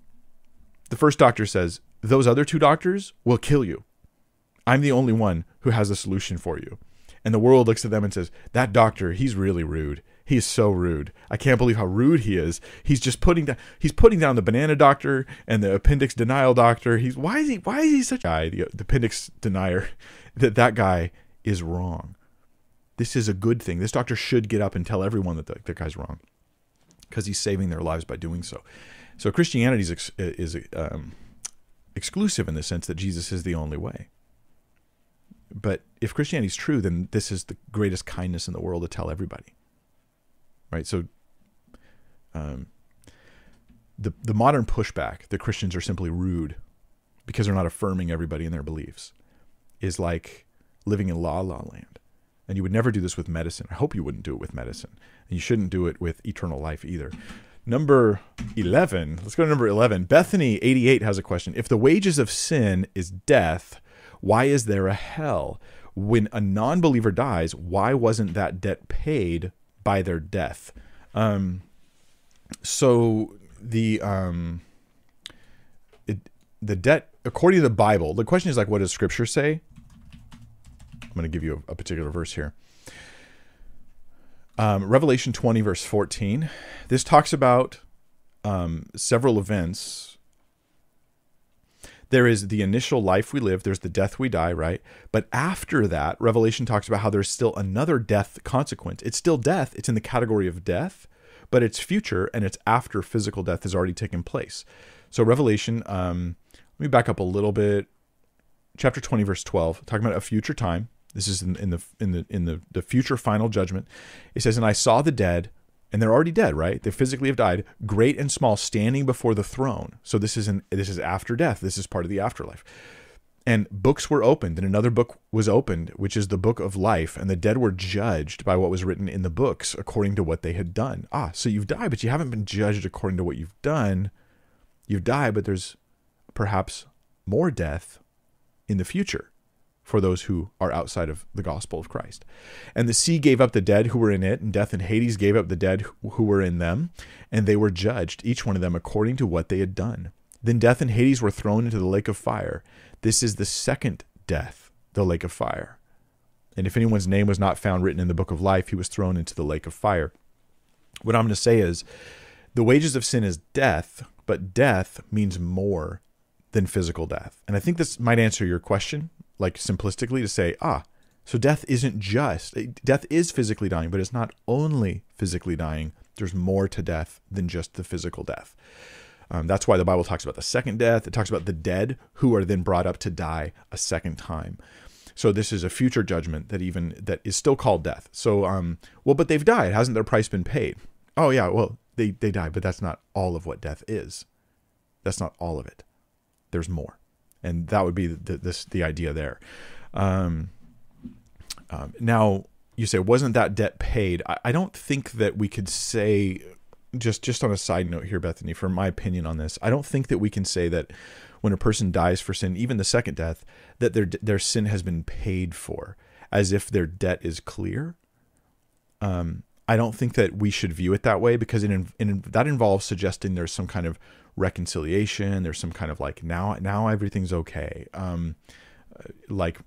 the first doctor says, those other two doctors will kill you. I'm the only one who has a solution for you. And the world looks at them and says, that doctor, he's really rude. He's so rude. I can't believe how rude he is. He's just putting down he's putting down the banana doctor and the appendix denial doctor. He's why is he why is he such a guy, the, the appendix denier, that that guy is wrong. This is a good thing. This doctor should get up and tell everyone that the, that guy's wrong because he's saving their lives by doing so. So Christianity is, ex, is um, exclusive in the sense that Jesus is the only way. But if Christianity is true, then this is the greatest kindness in the world to tell everybody right? So, um, the the modern pushback that Christians are simply rude because they're not affirming everybody in their beliefs is like living in la la land. And you would never do this with medicine. I hope you wouldn't do it with medicine. And you shouldn't do it with eternal life either. Number 11, let's go to number 11. Bethany 88 has a question. If the wages of sin is death, why is there a hell? When a non believer dies, why wasn't that debt paid by their death? Um, so the um, it, the debt according to the Bible. The question is like, what does Scripture say? I'm going to give you a, a particular verse here. Um, Revelation 20, verse 14. This talks about um, several events. There is the initial life we live, there's the death we die, right? But after that, Revelation talks about how there's still another death consequence. It's still death, it's in the category of death, but it's future and it's after physical death has already taken place. So, Revelation, um, let me back up a little bit. Chapter 20, verse 12, talking about a future time. This is in, in the in the in the, the future final judgment. It says, And I saw the dead, and they're already dead, right? They physically have died, great and small, standing before the throne. So this is an this is after death. This is part of the afterlife. And books were opened, and another book was opened, which is the book of life. And the dead were judged by what was written in the books according to what they had done. Ah, so you've died, but you haven't been judged according to what you've done. You've died, but there's perhaps more death in the future for those who are outside of the gospel of Christ. And the sea gave up the dead who were in it, and death and Hades gave up the dead who were in them, and they were judged, each one of them according to what they had done. Then death and Hades were thrown into the lake of fire. This is the second death, the lake of fire. And if anyone's name was not found written in the book of life, he was thrown into the lake of fire. What I'm going to say is the wages of sin is death, but death means more than physical death. And I think this might answer your question, like simplistically to say, ah, so death isn't just, death is physically dying, but it's not only physically dying. There's more to death than just the physical death. Um, that's why the Bible talks about the second death. It talks about the dead who are then brought up to die a second time. So this is a future judgment that even that is still called death. So um, well, but they've died. Hasn't their price been paid? Oh yeah, well they they died, but that's not all of what death is. That's not all of it there's more, and that would be the, this the idea there. Um, um, now you say wasn't that debt paid? I, I don't think that we could say just just on a side note here, Bethany, for my opinion on this, I don't think that we can say that when a person dies for sin, even the second death, that their their sin has been paid for, as if their debt is clear. Um, I don't think that we should view it that way because it, that involves suggesting there's some kind of reconciliation. There's some kind of like now now everything's okay. Um, like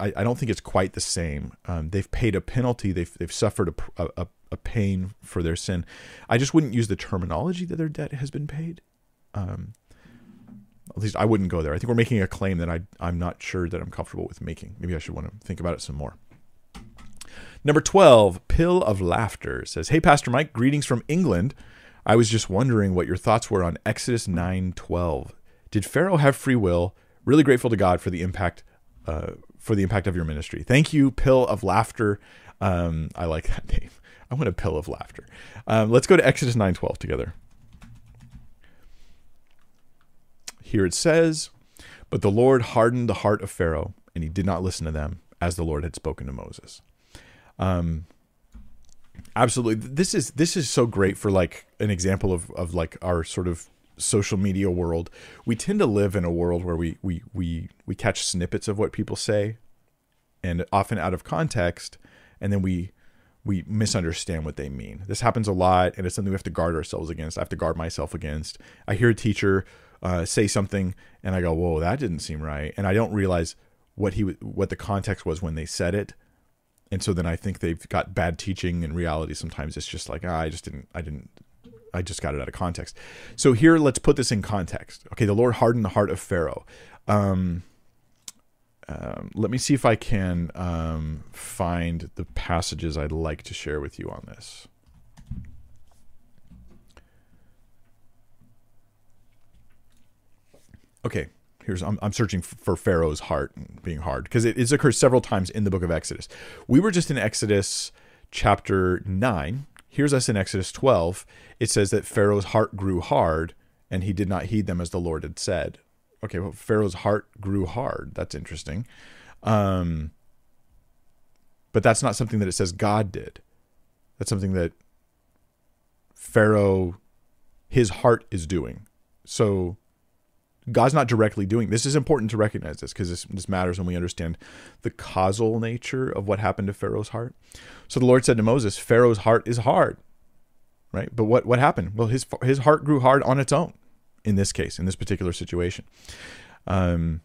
I, I don't think it's quite the same. Um, they've paid a penalty. They've they've suffered a, a, a pain for their sin. I just wouldn't use the terminology that their debt has been paid. Um, at least I wouldn't go there. I think we're making a claim that I I'm not sure that I'm comfortable with making. Maybe I should want to think about it some more. Number 12, Pill of Laughter says, Hey, Pastor Mike, greetings from England. I was just wondering what your thoughts were on Exodus 9:12. Did Pharaoh have free will? Really grateful to God for the impact uh, for the impact of your ministry. Thank you, Pill of Laughter. Um, I like that name. I want a pill of laughter. Um, let's go to Exodus 9:12 together. Here it says, "But the Lord hardened the heart of Pharaoh, and he did not listen to them, as the Lord had spoken to Moses." Um, absolutely. This is this is so great for like an example of of like our sort of social media world. We tend to live in a world where we we we we catch snippets of what people say and often out of context and then we we misunderstand what they mean. This happens a lot and it's something we have to guard ourselves against. I have to guard myself against. I hear a teacher uh, say something and i go whoa that didn't seem right. And i don't realize what he what the context was when they said it and so then I think they've got bad teaching. In reality, sometimes it's just like ah, I just didn't, I didn't, I just got it out of context. So here, let's put this in context. Okay, the Lord hardened the heart of Pharaoh. Um, um, let me see if I can um, find the passages I'd like to share with you on this. Okay, here's I'm, I'm searching for Pharaoh's heart being hard because it, it occurs several times in the book of Exodus. We were just in Exodus chapter nine. here's us in Exodus 12. It says that Pharaoh's heart grew hard and he did not heed them as the Lord had said. Okay, well, Pharaoh's heart grew hard. That's interesting. Um, but that's not something that it says God did. That's something that Pharaoh, his heart is doing. So God's not directly doing this. Is important to recognize this because this, this matters when we understand the causal nature of what happened to Pharaoh's heart. So the Lord said to Moses, Pharaoh's heart is hard, right? But what what happened? Well, his his heart grew hard on its own. In this case, in this particular situation, um,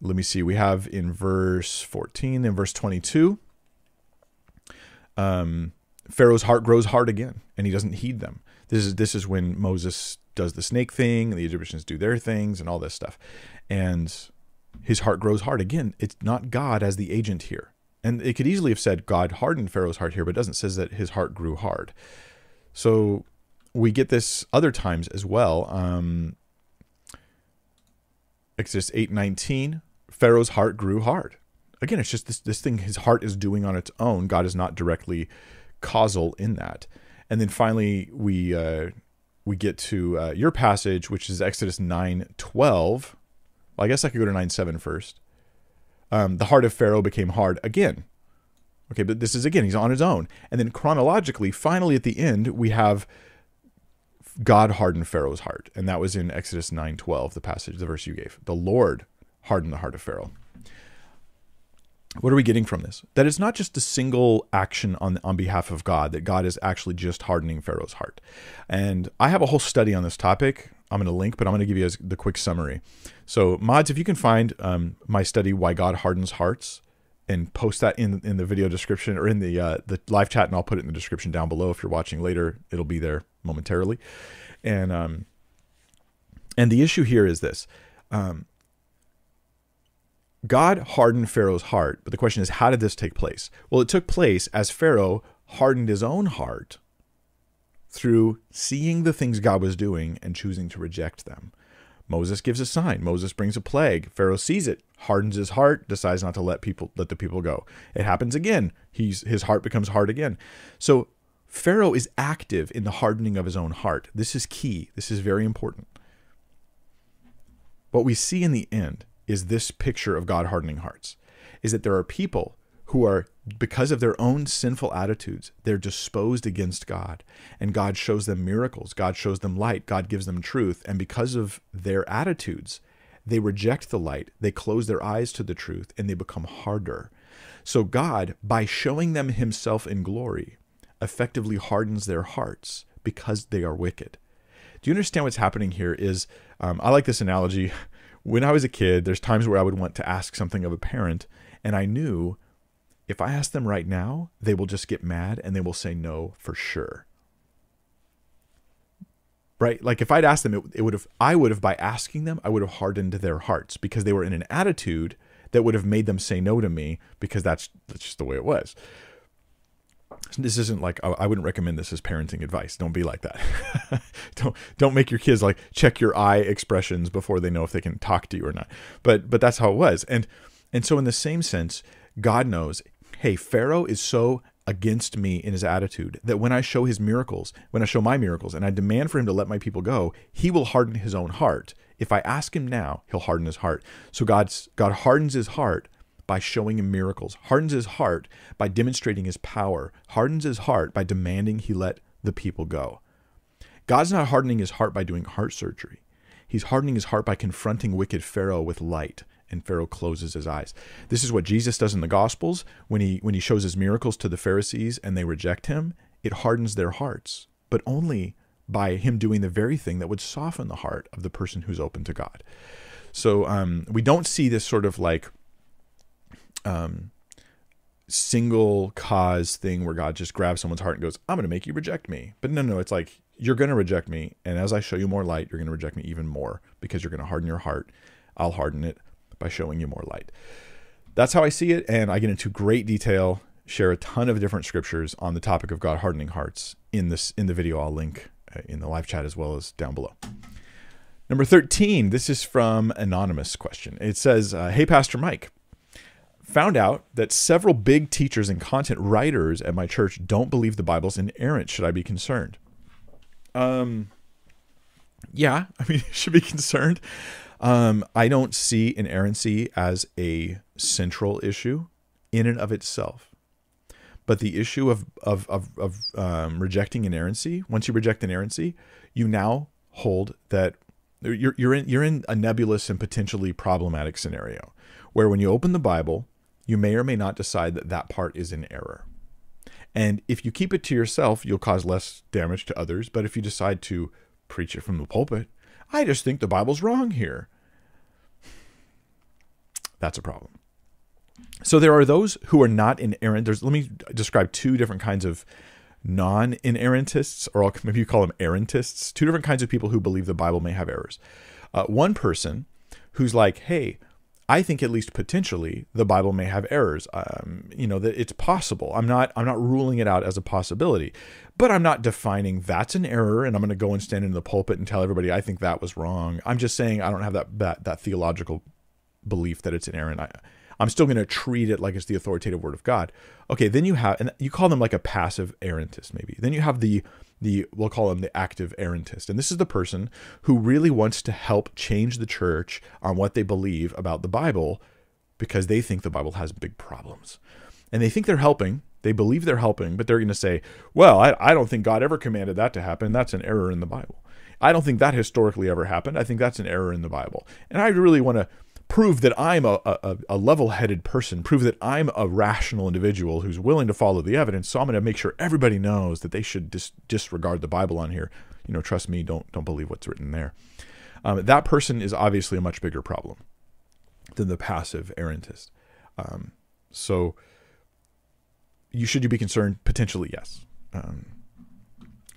let me see. We have in verse fourteen, in verse twenty-two, um, Pharaoh's heart grows hard again, and he doesn't heed them. This is this is when Moses does the snake thing, and the Egyptians do their things, and all this stuff, and his heart grows hard again. It's not God as the agent here, and it could easily have said God hardened Pharaoh's heart here, but it doesn't. Says that his heart grew hard. So we get this other times as well. Um, Exodus eight nineteen, Pharaoh's heart grew hard. Again, it's just this this thing his heart is doing on its own. God is not directly causal in that. And then finally, we uh, we get to uh, your passage, which is Exodus nine twelve. Well, I guess I could go to 9 7 first. Um, the heart of Pharaoh became hard again. Okay, but this is again, he's on his own. And then chronologically, finally at the end, we have God hardened Pharaoh's heart. And that was in Exodus 9 12, the passage, the verse you gave. The Lord hardened the heart of Pharaoh. What are we getting from this? That it's not just a single action on on behalf of God, that God is actually just hardening Pharaoh's heart. And I have a whole study on this topic. I'm going to link, but I'm going to give you the quick summary. So, mods, if you can find um, my study, Why God Hardens Hearts, and post that in in the video description or in the uh, the live chat, and I'll put it in the description down below. If you're watching later, it'll be there momentarily. And um, and the issue here is this: um, God hardened Pharaoh's heart, but the question is, how did this take place? Well, it took place as Pharaoh hardened his own heart through seeing the things God was doing and choosing to reject them. Moses gives a sign. Moses brings a plague. Pharaoh sees it, hardens his heart, decides not to let people let the people go. It happens again. He's his heart becomes hard again. So Pharaoh is active in the hardening of his own heart. This is key. This is very important. What we see in the end is this picture of God hardening hearts. Is that there are people who are because of their own sinful attitudes, they're disposed against God. And God shows them miracles. God shows them light. God gives them truth. And because of their attitudes, they reject the light. They close their eyes to the truth and they become harder. So God, by showing them himself in glory, effectively hardens their hearts because they are wicked. Do you understand what's happening here? Is um, I like this analogy. When I was a kid, there's times where I would want to ask something of a parent, and I knew if I ask them right now, they will just get mad and they will say no for sure. Right? Like if I'd asked them, it, it would have, I would have, by asking them, I would have hardened their hearts because they were in an attitude that would have made them say no to me because that's, that's just the way it was. This isn't like I wouldn't recommend this as parenting advice. Don't be like that. don't don't make your kids like check your eye expressions before they know if they can talk to you or not. But but that's how it was. And and so in the same sense, God knows hey, Pharaoh is so against me in his attitude that when I show his miracles, when I show my miracles, and I demand for him to let my people go, he will harden his own heart. If I ask him now, he'll harden his heart. So God's God hardens his heart by showing him miracles, hardens his heart by demonstrating his power, hardens his heart by demanding he let the people go. God's not hardening his heart by doing heart surgery. He's hardening his heart by confronting wicked Pharaoh with light and Pharaoh closes his eyes. This is what Jesus does in the Gospels when he when he shows his miracles to the Pharisees and they reject him. It hardens their hearts, but only by him doing the very thing that would soften the heart of the person who's open to God. So um, we don't see this sort of like um, single cause thing where God just grabs someone's heart and goes, "I'm going to make you reject me." But no, no, it's like you're going to reject me, and as I show you more light, you're going to reject me even more because you're going to harden your heart. I'll harden it by showing you more light. That's how I see it, and I get into great detail, share a ton of different scriptures on the topic of God hardening hearts in this in the video I'll link uh, in the live chat as well as down below. Number 13, this is from anonymous question. It says, uh, "Hey Pastor Mike, Found out that several big teachers and content writers at my church don't believe the Bible's inerrant. Should I be concerned? Um, yeah, I mean, should be concerned. Um, I don't see inerrancy as a central issue in and of itself. But the issue of of of, of um, rejecting inerrancy, once you reject inerrancy, you now hold that you're you're in you're in a nebulous and potentially problematic scenario, where when you open the Bible, you may or may not decide that that part is in error. And if you keep it to yourself, you'll cause less damage to others. But if you decide to preach it from the pulpit, I just think the Bible's wrong here. That's a problem. So there are those who are not inerrant. There's let me describe two different kinds of non-inerrantists, or I'll, maybe you call them errantists. Two different kinds of people who believe the Bible may have errors. Uh, one person who's like, "Hey, I think at least potentially the Bible may have errors. Um, you know that it's possible. I'm not I'm not ruling it out as a possibility, but I'm not defining that's an error and I'm going to go and stand in the pulpit and tell everybody I think that was wrong. I'm just saying I don't have that that, that theological belief that it's an error. I, I'm still going to treat it like it's the authoritative word of God. Okay, then you have, and you call them like a passive errantist, maybe. Then you have the the we'll call him the active errantist, and this is the person who really wants to help change the church on what they believe about the Bible, because they think the Bible has big problems, and they think they're helping. They believe they're helping, but they're going to say, "Well, I, I don't think God ever commanded that to happen. That's an error in the Bible." I don't think that historically ever happened. I think that's an error in the Bible. And I really want to prove that I'm a, a, a level headed person, prove that I'm a rational individual who's willing to follow the evidence. So I'm going to make sure everybody knows that they should dis- disregard the Bible on here. You know, trust me, don't don't believe what's written there. Um, that person is obviously a much bigger problem than the passive errantist. Um, so, you should you be concerned? Potentially, yes. Um,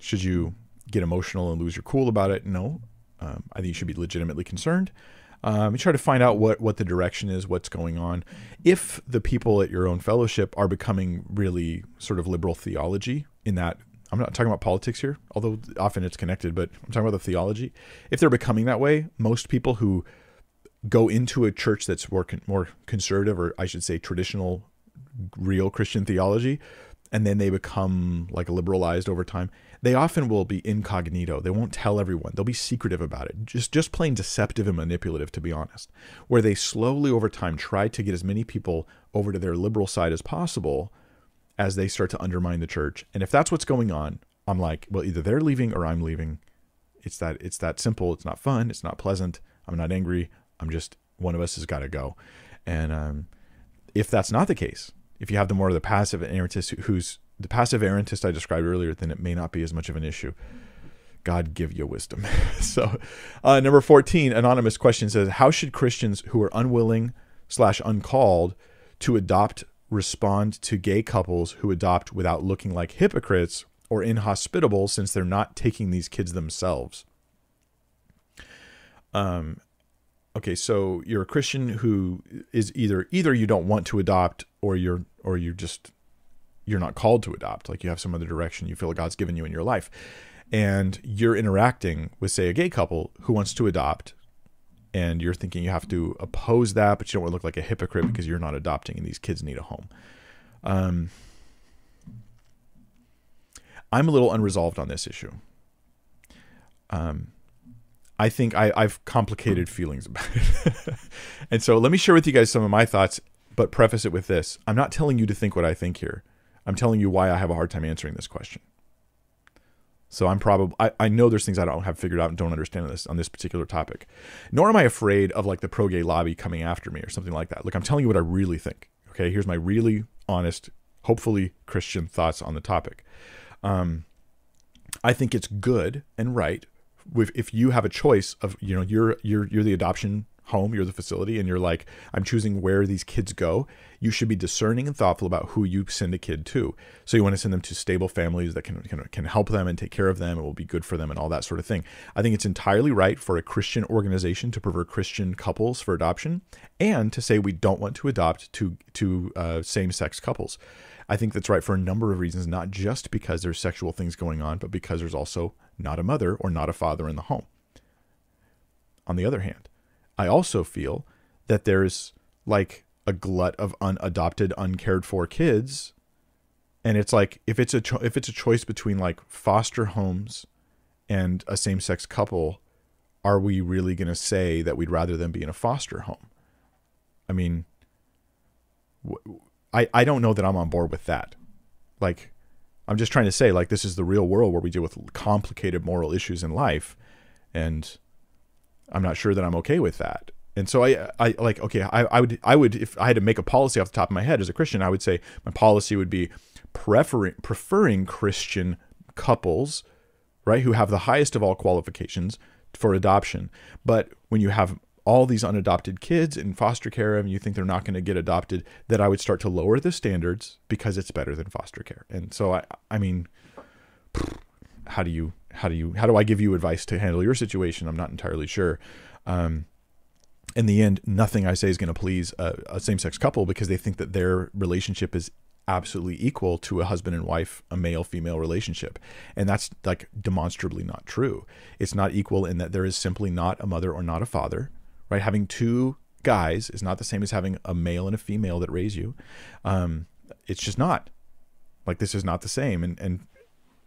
should you get emotional and lose your cool about it? No. Um, I think you should be legitimately concerned. Um, you try to find out what what the direction is, what's going on. If the people at your own fellowship are becoming really sort of liberal theology in that I'm not talking about politics here, although often it's connected, but I'm talking about the theology. If they're becoming that way, most people who go into a church that's more con- more conservative, or I should say traditional, real Christian theology, and then they become like liberalized over time, they often will be incognito. They won't tell everyone. They'll be secretive about it. Just just plain deceptive and manipulative to be honest. Where they slowly over time try to get as many people over to their liberal side as possible as they start to undermine the church. And if that's what's going on, I'm like, well either they're leaving or I'm leaving. It's that it's that simple. It's not fun, it's not pleasant. I'm not angry. I'm just one of us has got to go. And um, if that's not the case, if you have the more of the passive errantist who's the passive errantist I described earlier, then it may not be as much of an issue. God give you wisdom. so, uh, number 14, anonymous question says How should Christians who are unwilling slash uncalled to adopt respond to gay couples who adopt without looking like hypocrites or inhospitable since they're not taking these kids themselves? Um, okay, so you're a Christian who is either either you don't want to adopt or you're or you're just you're not called to adopt. Like you have some other direction you feel god's given you in your life. And you're interacting with say a gay couple who wants to adopt and you're thinking you have to oppose that but you don't want to look like a hypocrite because you're not adopting and these kids need a home. Um, i'm a little unresolved on this issue. Um, i think I, i've complicated feelings about it. And so let me share with you guys some of my thoughts but preface it with this. I'm not telling you to think what i think here I'm telling you why I have a hard time answering this question. So I'm probably I, I know there's things I don't have figured out and don't understand on this on this particular topic. Nor am I afraid of like the pro gay lobby coming after me or something like that. Look, I'm telling you what I really think. Okay, here's my really honest, hopefully Christian thoughts on the topic. Um, I think it's good and right if, if you have a choice of you know you're you're you're the adoption home, you're the facility, and you're like, I'm choosing where these kids go, you should be discerning and thoughtful about who you send a kid to. So you want to send them to stable families that can, can, can help them and take care of them and will be good for them and all that sort of thing. I think it's entirely right for a Christian organization to prefer Christian couples for adoption and to say we don't want to adopt to, to uh, same sex couples. I think that's right for a number of reasons, not just because there's sexual things going on, but because there's also not a mother or not a father in the home. On the other hand, I also feel that there's like a glut of unadopted, uncared for kids. And it's like if it's a cho- if it's a choice between like foster homes and a same-sex couple, are we really going to say that we'd rather them be in a foster home? I mean, I I don't know that I'm on board with that. Like I'm just trying to say like this is the real world where we deal with complicated moral issues in life and I'm not sure that I'm okay with that. And so I, I like, okay, I, I would, I would, if I had to make a policy off the top of my head as a Christian, I would say my policy would be preferring, preferring Christian couples, right, who have the highest of all qualifications for adoption. But when you have all these unadopted kids in foster care and you think they're not going to get adopted, that I would start to lower the standards because it's better than foster care. And so I, I mean, how do you how do you how do I give you advice to handle your situation? I'm not entirely sure. Um, in the end, nothing I say is going to please a, a same-sex couple because they think that their relationship is absolutely equal to a husband and wife, a male female relationship. And that's like demonstrably not true. It's not equal in that there is simply not a mother or not a father, right? Having two guys is not the same as having a male and a female that raise you. Um, it's just not. Like this is not the same. And and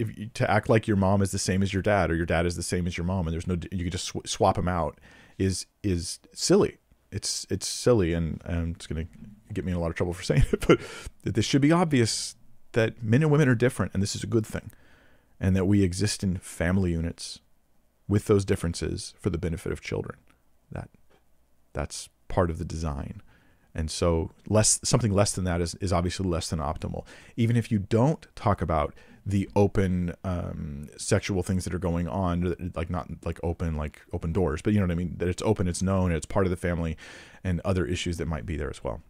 if you, to act like your mom is the same as your dad or your dad is the same as your mom and there's no you can just sw- swap them out is is silly. It's it's silly and, and it's going to get me in a lot of trouble for saying it but this should be obvious that men and women are different and this is a good thing and that we exist in family units with those differences for the benefit of children. That that's part of the design. And so less something less than that is, is obviously less than optimal. Even if you don't talk about the open um, sexual things that are going on, like not like open like open doors, but you know what I mean. That it's open, it's known, it's part of the family, and other issues that might be there as well.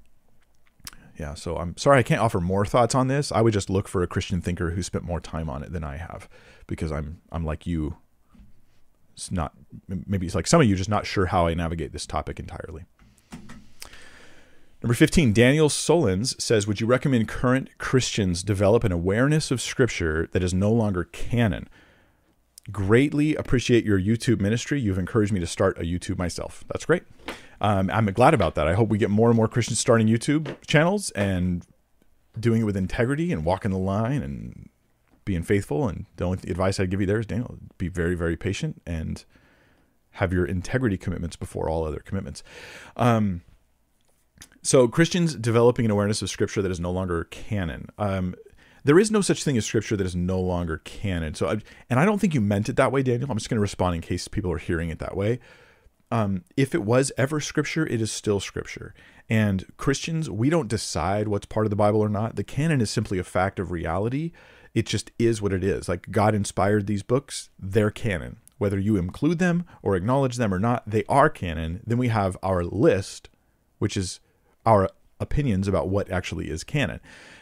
Yeah, so I'm sorry I can't offer more thoughts on this. I would just look for a Christian thinker who spent more time on it than I have, because I'm I'm like you. It's not maybe it's like some of you just not sure how I navigate this topic entirely. Number 15, Daniel Solons says, Would you recommend current Christians develop an awareness of Scripture that is no longer canon? Greatly appreciate your YouTube ministry. You've encouraged me to start a YouTube myself. That's great. Um, I'm glad about that. I hope we get more and more Christians starting YouTube channels and doing it with integrity and walking the line and being faithful. And the only advice I'd give you there is, Daniel, be very, very patient and have your integrity commitments before all other commitments. Um, so Christians developing an awareness of Scripture that is no longer canon. Um, there is no such thing as Scripture that is no longer canon. So, I, and I don't think you meant it that way, Daniel. I'm just going to respond in case people are hearing it that way. Um, if it was ever Scripture, it is still Scripture. And Christians, we don't decide what's part of the Bible or not. The canon is simply a fact of reality. It just is what it is. Like God inspired these books, they're canon. Whether you include them or acknowledge them or not, they are canon. Then we have our list, which is our opinions about what actually is canon.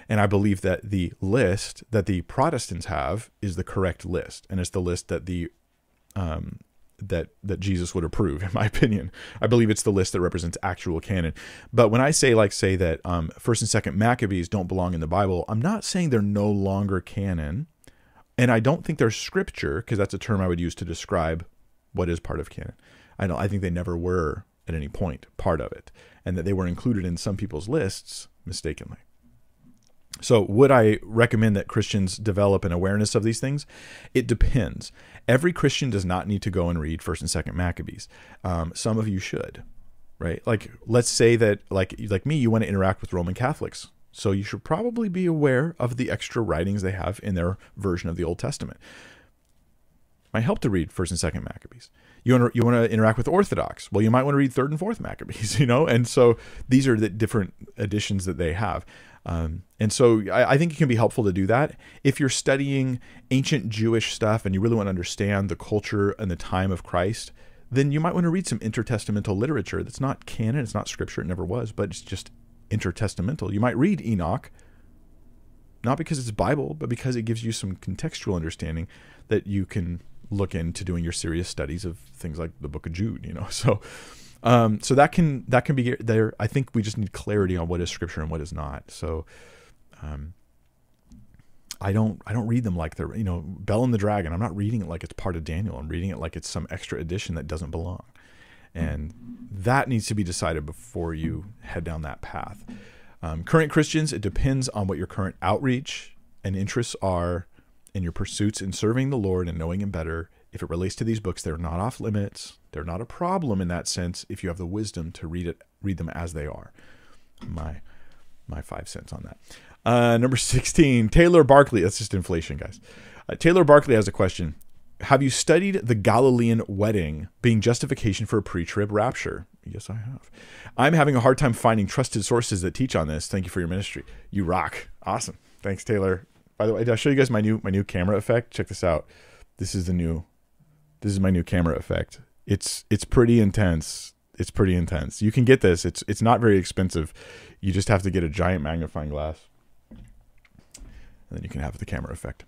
And I believe that the list that the Protestants have is the correct list, and it's the list that the um, that that Jesus would approve, in my opinion. I believe it's the list that represents actual canon. But when I say like say that um, First and Second Maccabees don't belong in the Bible, I'm not saying they're no longer canon, and I don't think they're scripture because that's a term I would use to describe what is part of canon. I don't. I think they never were at any point part of it, and that they were included in some people's lists mistakenly. So, would I recommend that Christians develop an awareness of these things? It depends. Every Christian does not need to go and read First and Second Maccabees. Um, some of you should, right? Like, let's say that, like, like me, you want to interact with Roman Catholics, so you should probably be aware of the extra writings they have in their version of the Old Testament. Might help to read First and Second Maccabees you want to you want to interact with Orthodox. Well, you might want to read Third and Fourth Maccabees, you know. And so these are the different editions that they have. Um, and so I, I, think it can be helpful to do that if you're studying ancient Jewish stuff and you really want to understand the culture and the time of Christ. Then you might want to read some intertestamental literature that's not canon, it's not scripture, it never was, but it's just intertestamental. You might read Enoch, not because it's Bible, but because it gives you some contextual understanding that you can look into doing your serious studies of things like the Book of Jude. You know, so um, so that can that can be there. I think we just need clarity on what is Scripture and what is not. So. Um, I don't I don't read them like they're you know Bell and the Dragon. I'm not reading it like it's part of Daniel. I'm reading it like it's some extra edition that doesn't belong. And that needs to be decided before you head down that path. Um, current Christians, it depends on what your current outreach and interests are and your pursuits in serving the Lord and knowing Him better. If it relates to these books, they're not off limits. They're not a problem in that sense if you have the wisdom to read it, read them as they are. My my five cents on that. Uh, number 16, Taylor Barkley. That's just inflation, guys. Uh, Taylor Barkley has a question. Have you studied the Galilean wedding being justification for a pre trib rapture? Yes, I have. I'm having a hard time finding trusted sources that teach on this. Thank you for your ministry. You rock. Awesome. Thanks, Taylor. By the way, did I show you guys my new my new camera effect? Check this out. This is the new this is my new camera effect. It's it's pretty intense. It's pretty intense. You can get this. It's it's not very expensive. You just have to get a giant magnifying glass. And then you can have the camera effect.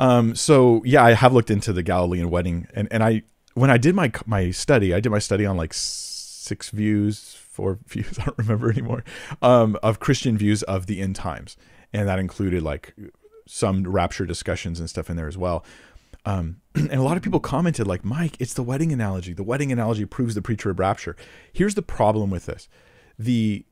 Um, so yeah, I have looked into the Galilean wedding, and and I when I did my my study, I did my study on like six views, four views, I don't remember anymore, um, of Christian views of the end times, and that included like some rapture discussions and stuff in there as well. Um, and a lot of people commented like, Mike, it's the wedding analogy. The wedding analogy proves the pre-trib rapture. Here's the problem with this: the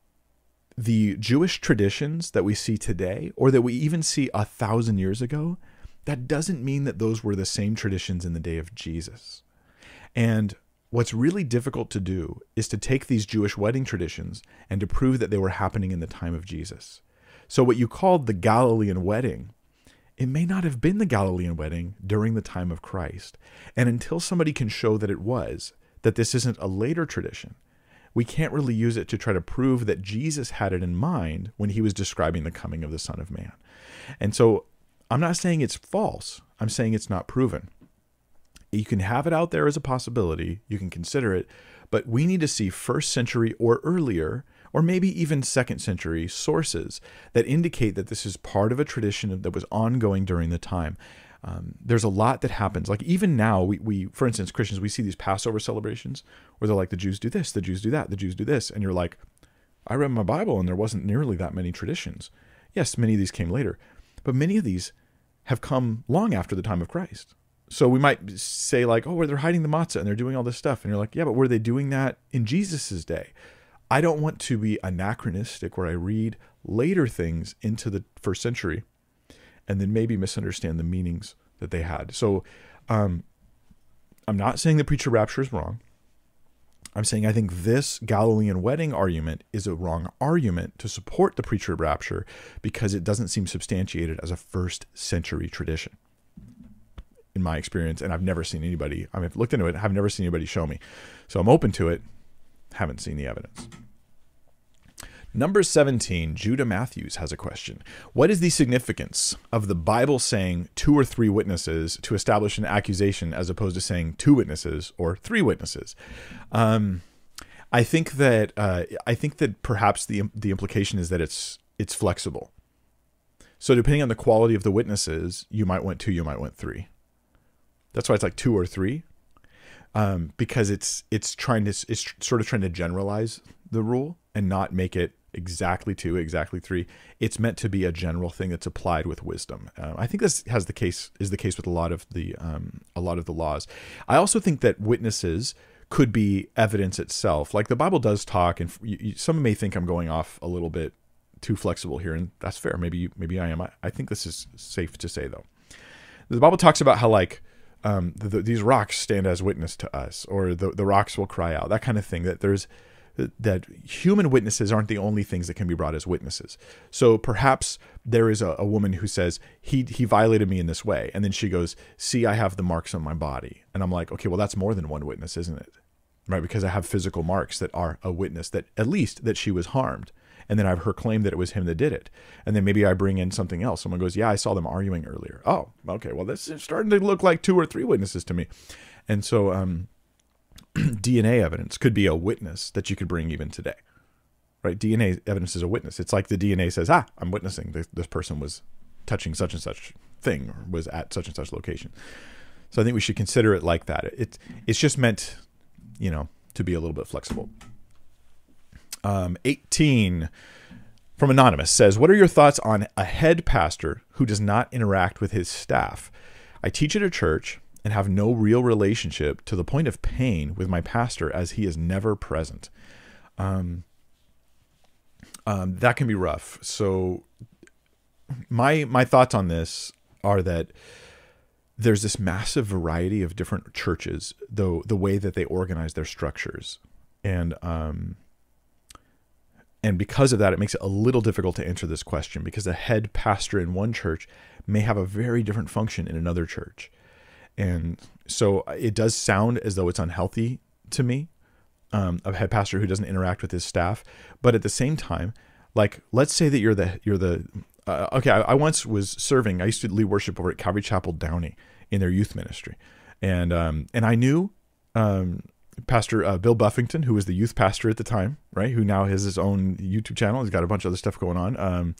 the Jewish traditions that we see today, or that we even see a thousand years ago, that doesn't mean that those were the same traditions in the day of Jesus. And what's really difficult to do is to take these Jewish wedding traditions and to prove that they were happening in the time of Jesus. So, what you called the Galilean wedding, it may not have been the Galilean wedding during the time of Christ. And until somebody can show that it was, that this isn't a later tradition, we can't really use it to try to prove that Jesus had it in mind when he was describing the coming of the Son of Man. And so I'm not saying it's false, I'm saying it's not proven. You can have it out there as a possibility, you can consider it, but we need to see first century or earlier, or maybe even second century sources that indicate that this is part of a tradition that was ongoing during the time. Um, there's a lot that happens. Like even now, we, we, for instance, Christians, we see these Passover celebrations where they're like, the Jews do this, the Jews do that, the Jews do this. And you're like, I read my Bible and there wasn't nearly that many traditions. Yes, many of these came later, but many of these have come long after the time of Christ. So we might say like, oh, they're hiding the matzah and they're doing all this stuff. And you're like, yeah, but were they doing that in Jesus's day? I don't want to be anachronistic where I read later things into the first century and then maybe misunderstand the meanings that they had. So um, I'm not saying the pre-trib rapture is wrong. I'm saying I think this Galilean wedding argument is a wrong argument to support the pre-trib rapture because it doesn't seem substantiated as a first century tradition. In my experience, and I've never seen anybody, I mean, I've looked into it, I've never seen anybody show me. So I'm open to it, haven't seen the evidence. Number 17, Judah Matthews has a question. What is the significance of the Bible saying two or three witnesses to establish an accusation as opposed to saying two witnesses or three witnesses? Um, I think that uh, I think that perhaps the the implication is that it's it's flexible. So depending on the quality of the witnesses, you might want two, you might want three. That's why it's like two or three, um, because it's it's trying to it's sort of trying to generalize the rule and not make it exactly two, exactly three. It's meant to be a general thing that's applied with wisdom. Uh, I think this has the case is the case with a lot of the um, a lot of the laws. I also think that witnesses could be evidence itself. Like the Bible does talk, and you, you, some may think I'm going off a little bit too flexible here, and that's fair. Maybe you, maybe I am. I, I, think this is safe to say though. The Bible talks about how like um, the, the, these rocks stand as witness to us, or the the rocks will cry out. That kind of thing. That there's that human witnesses aren't the only things that can be brought as witnesses. So perhaps there is a, a, woman who says he he violated me in this way, and then she goes, "See, I have the marks on my body," and I'm like, "Okay, well that's more than one witness, isn't it?" Right? Because I have physical marks that are a witness that at least that she was harmed, and then I have her claim that it was him that did it, and then maybe I bring in something else. Someone goes, "Yeah, I saw them arguing earlier." Oh, okay, well this is starting to look like two or three witnesses to me, and so um DNA evidence could be a witness that you could bring even today. Right? DNA evidence is a witness. It's like the DNA says, ah, I'm witnessing this, this person was touching such and such thing or was at such and such location. So I think we should consider it like that. It, it's just meant, you know, to be a little bit flexible. Um, 18 from Anonymous says, What are your thoughts on a head pastor who does not interact with his staff? I teach at a church and have no real relationship to the point of pain with my pastor as he is never present. Um, um, that can be rough. So my my thoughts on this are that there's this massive variety of different churches, though the way that they organize their structures, and um, and because of that, it makes it a little difficult to answer this question because a head pastor in one church may have a very different function in another church, and so it does sound as though it's unhealthy to me, um, a head pastor who doesn't interact with his staff, but at the same time, like let's say that you're the you're the uh, okay, I, I, once was serving. I used to lead worship over at Calvary Chapel Downey in their youth ministry, and um, and I knew um, Pastor uh, Bill Buffington, who was the youth pastor at the time, right? Who now has his own YouTube channel. He's got a bunch of other stuff going on. Um,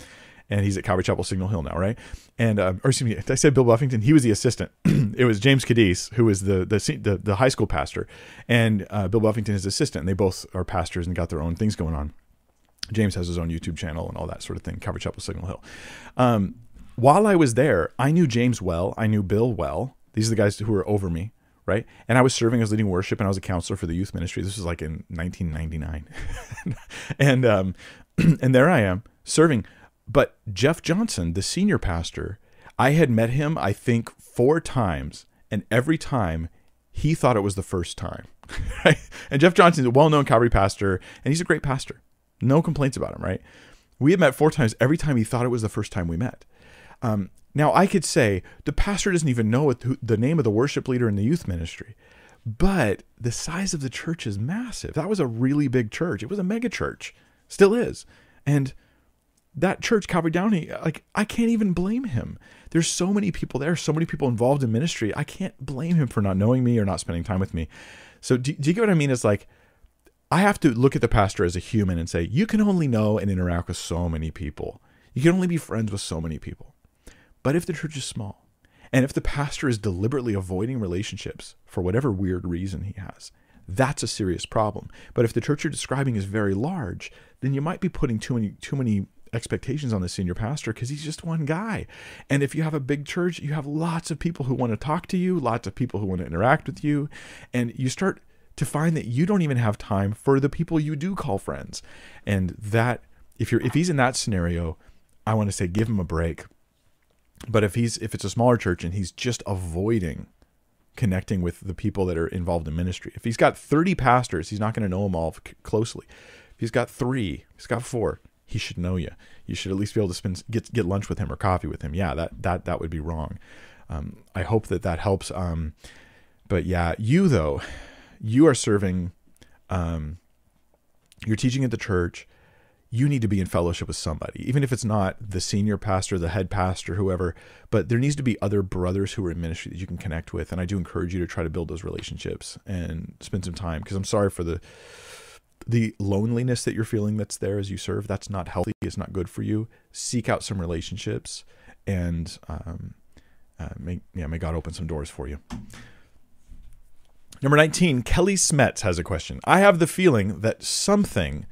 and he's at Calvary Chapel Signal Hill now, right? And um, or excuse me, I said Bill Buffington. He was the assistant. it was James Cadiz, who was the the the, the high school pastor, and uh, Bill Buffington is assistant. And they both are pastors and got their own things going on. James has his own YouTube channel and all that sort of thing. Calvary Chapel Signal Hill. Um, while I was there, I knew James well. I knew Bill well. These are the guys who were over me, right? And I was serving as leading worship, and I was a counselor for the youth ministry. This was like in 1999, and um, and there I am serving. But Jeff Johnson, the senior pastor, I had met him, I think, four times, and every time he thought it was the first time. and Jeff Johnson is a well-known Calvary pastor, and he's a great pastor. No complaints about him, right? We had met four times. Every time he thought it was the first time we met. Um, now, I could say the pastor doesn't even know the name of the worship leader in the youth ministry, but the size of the church is massive. That was a really big church. It was a mega church, still is. And that church, Calvary Downey, like, I can't even blame him. There's so many people there, so many people involved in ministry. I can't blame him for not knowing me or not spending time with me. So, do, do you get what I mean? It's like, I have to look at the pastor as a human and say, you can only know and interact with so many people. You can only be friends with so many people. But if the church is small, and if the pastor is deliberately avoiding relationships for whatever weird reason he has, that's a serious problem. But if the church you're describing is very large, then you might be putting too many too many expectations on the senior pastor because he's just one guy. And if you have a big church, you have lots of people who want to talk to you, lots of people who want to interact with you, and you start to find that you don't even have time for the people you do call friends. And that if you're if he's in that scenario, I want to say give him a break. But if he's if it's a smaller church and he's just avoiding connecting with the people that are involved in ministry. If he's got 30 pastors, he's not going to know them all closely. If he's got 3, he's got 4, he should know you. You should at least be able to spend get get lunch with him or coffee with him. Yeah, that that that would be wrong. Um, I hope that that helps. Um, but yeah, you though, you are serving, um, you're teaching at the church. You need to be in fellowship with somebody, even if it's not the senior pastor, the head pastor, whoever. But there needs to be other brothers who are in ministry that you can connect with, and I do encourage you to try to build those relationships and spend some time. Because I'm sorry for the the loneliness that you're feeling that's there as you serve. That's not healthy. It's not good for you. Seek out some relationships, and um, uh, may yeah, may God open some doors for you. Number 19, Kelly Smets has a question. I have the feeling that something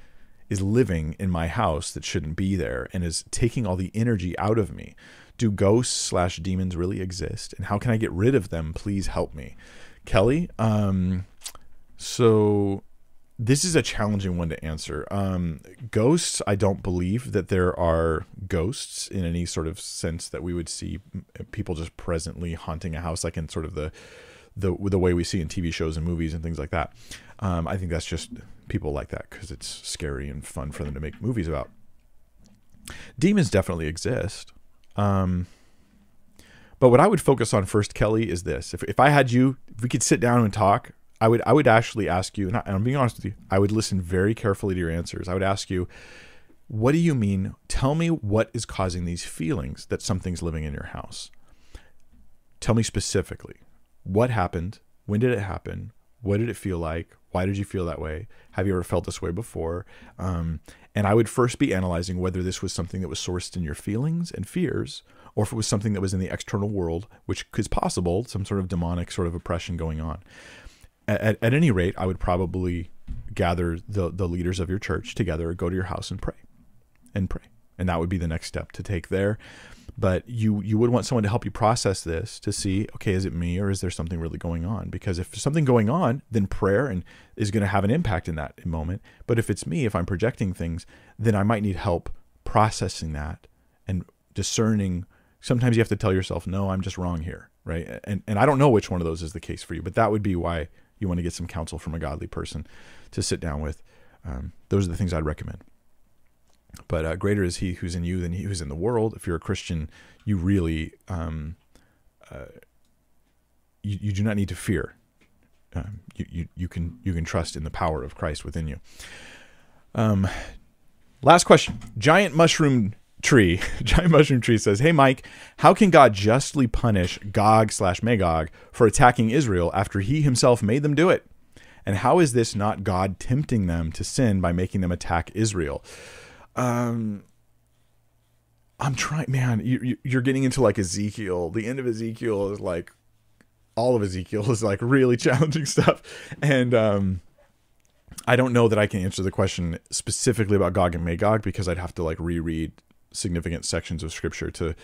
is living in my house that shouldn't be there and is taking all the energy out of me. Do ghosts slash demons really exist? And how can I get rid of them? Please help me. Kelly, um, so this is a challenging one to answer. Um, ghosts, I don't believe that there are ghosts in any sort of sense that we would see people just presently haunting a house, like in sort of the the the way we see in TV shows and movies and things like that. Um, I think that's just people like that because it's scary and fun for them to make movies about. Demons definitely exist. Um, but what I would focus on first, Kelly, is this: if if I had you, if we could sit down and talk, I would I would actually ask you, and, I, and I'm being honest with you, I would listen very carefully to your answers. I would ask you, what do you mean? Tell me what is causing these feelings that something's living in your house. Tell me specifically. What happened? When did it happen? What did it feel like? Why did you feel that way? Have you ever felt this way before? Um, and I would first be analyzing whether this was something that was sourced in your feelings and fears, or if it was something that was in the external world, which is possible, some sort of demonic sort of oppression going on. At, at any rate, I would probably gather the, the leaders of your church together, go to your house and pray, and pray, and that would be the next step to take there. But you you would want someone to help you process this to see, okay, is it me or is there something really going on? Because if there's something going on, then prayer and is going to have an impact in that moment. But if it's me, if I'm projecting things, then I might need help processing that and discerning. Sometimes you have to tell yourself, no, I'm just wrong here, right? And and I don't know which one of those is the case for you, but that would be why you want to get some counsel from a godly person to sit down with. Um, those are the things I'd recommend. But uh, greater is He who's in you than He who's in the world. If you're a Christian, you really um, uh, you, you do not need to fear. Um, you, you you can you can trust in the power of Christ within you. Um, last question: Giant mushroom tree, giant mushroom tree says, "Hey Mike, how can God justly punish Gog slash Magog for attacking Israel after He Himself made them do it? And how is this not God tempting them to sin by making them attack Israel?" Um, I'm trying, man. You, you're getting into like Ezekiel. The end of Ezekiel is like all of Ezekiel is like really challenging stuff, and um, I don't know that I can answer the question specifically about Gog and Magog because I'd have to like reread significant sections of scripture to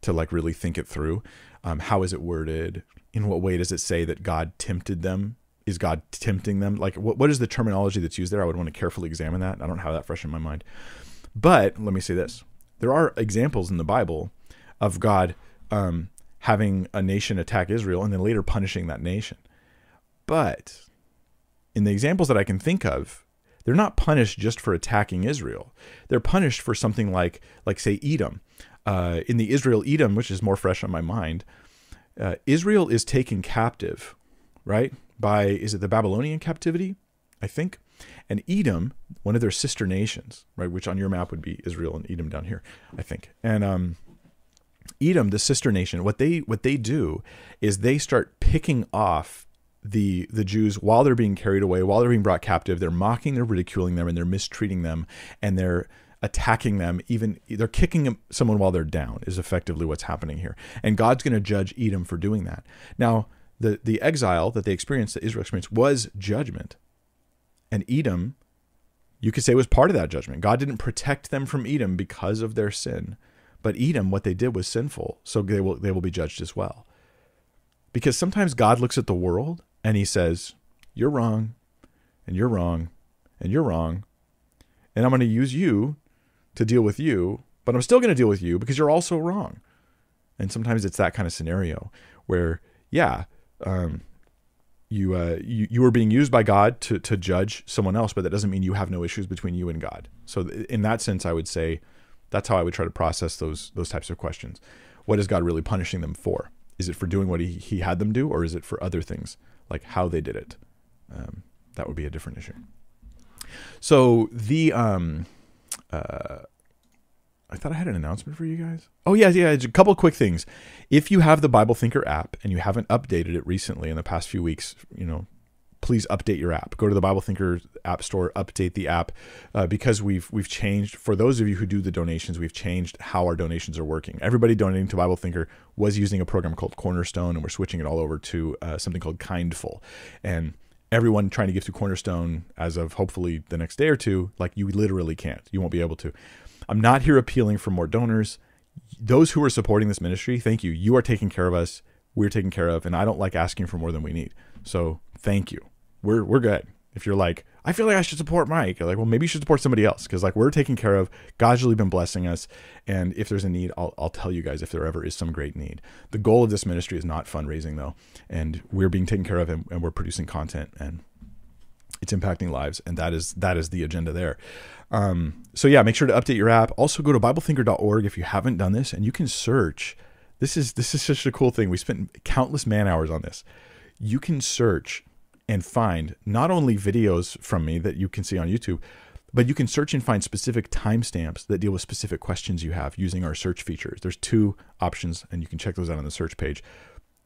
to like really think it through. Um, how is it worded? In what way does it say that God tempted them? Is God tempting them? Like, what, what is the terminology that's used there? I would want to carefully examine that. I don't have that fresh in my mind. But let me say this there are examples in the Bible of God um, having a nation attack Israel and then later punishing that nation. But in the examples that I can think of, they're not punished just for attacking Israel. They're punished for something like, like say, Edom. Uh, in the Israel Edom, which is more fresh on my mind, uh, Israel is taken captive, right? By, is it the Babylonian captivity? I think. And Edom, one of their sister nations, right, which on your map would be Israel and Edom down here, I think. And um, Edom, the sister nation, what they what they do is they start picking off the the Jews while they're being carried away, while they're being brought captive. They're mocking, they're ridiculing them, and they're mistreating them, and they're attacking them. Even they're kicking someone while they're down is effectively what's happening here. And God's going to judge Edom for doing that. Now, the the exile that they experienced, that Israel experienced, was judgment. And Edom, you could say, was part of that judgment. God didn't protect them from Edom because of their sin. But Edom, what they did was sinful, so they will they will be judged as well. Because sometimes God looks at the world and he says, You're wrong, and you're wrong, and you're wrong. And I'm going to use you to deal with you, but I'm still going to deal with you because you're also wrong. And sometimes it's that kind of scenario where, yeah, um, you uh, you you are being used by God to to judge someone else, but that doesn't mean you have no issues between you and God. So in that sense, I would say that's how I would try to process those those types of questions. What is God really punishing them for? Is it for doing what he, he had them do, or is it for other things like how they did it? Um, that would be a different issue. So the um, uh, I thought I had an announcement for you guys. Oh yeah, yeah, a couple quick things. If you have the Bible Thinker app and you haven't updated it recently in the past few weeks, you know, please update your app. Go to the Bible Thinker app store, update the app uh, because we've we've changed. For those of you who do the donations, we've changed how our donations are working. Everybody donating to Bible Thinker was using a program called Cornerstone, and we're switching it all over to uh, something called Kindful, and everyone trying to give to Cornerstone as of hopefully the next day or two, like you literally can't. You won't be able to. I'm not here appealing for more donors. Those who are supporting this ministry, thank you. You are taking care of us. We're taken care of, and I don't like asking for more than we need. So thank you. We're we're good. If you're like, I feel like I should support Mike, you're like, well, maybe you should support somebody else because like we're taken care of. God's really been blessing us, and if there's a need, I'll I'll tell you guys if there ever is some great need. The goal of this ministry is not fundraising though, and we're being taken care of, and, and we're producing content, and it's impacting lives, and that is that is the agenda there. Um, so yeah, make sure to update your app. Also go to BibleThinker.org if you haven't done this, and you can search. This is this is such a cool thing. We spent countless man hours on this. You can search and find not only videos from me that you can see on YouTube, but you can search and find specific timestamps that deal with specific questions you have using our search features. There's two options, and you can check those out on the search page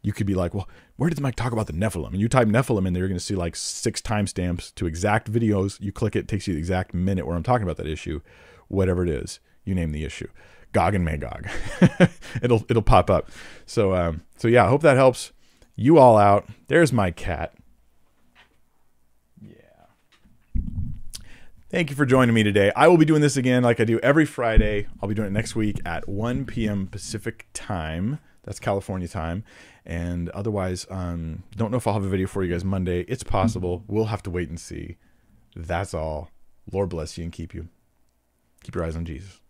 you could be like, well, where did Mike talk about the Nephilim? And you type Nephilim in there, you're going to see like six timestamps to exact videos. You click it, it takes you the exact minute where I'm talking about that issue, whatever it is. You name the issue, Gog and Magog. it'll it'll pop up. So um, so yeah, I hope that helps you all out. There's my cat. Yeah. Thank you for joining me today. I will be doing this again like I do every Friday. I'll be doing it next week at 1 p.m. Pacific time. That's California time. And otherwise, um, don't know if I'll have a video for you guys Monday. It's possible. We'll have to wait and see. That's all. Lord bless you and keep you. Keep your eyes on Jesus.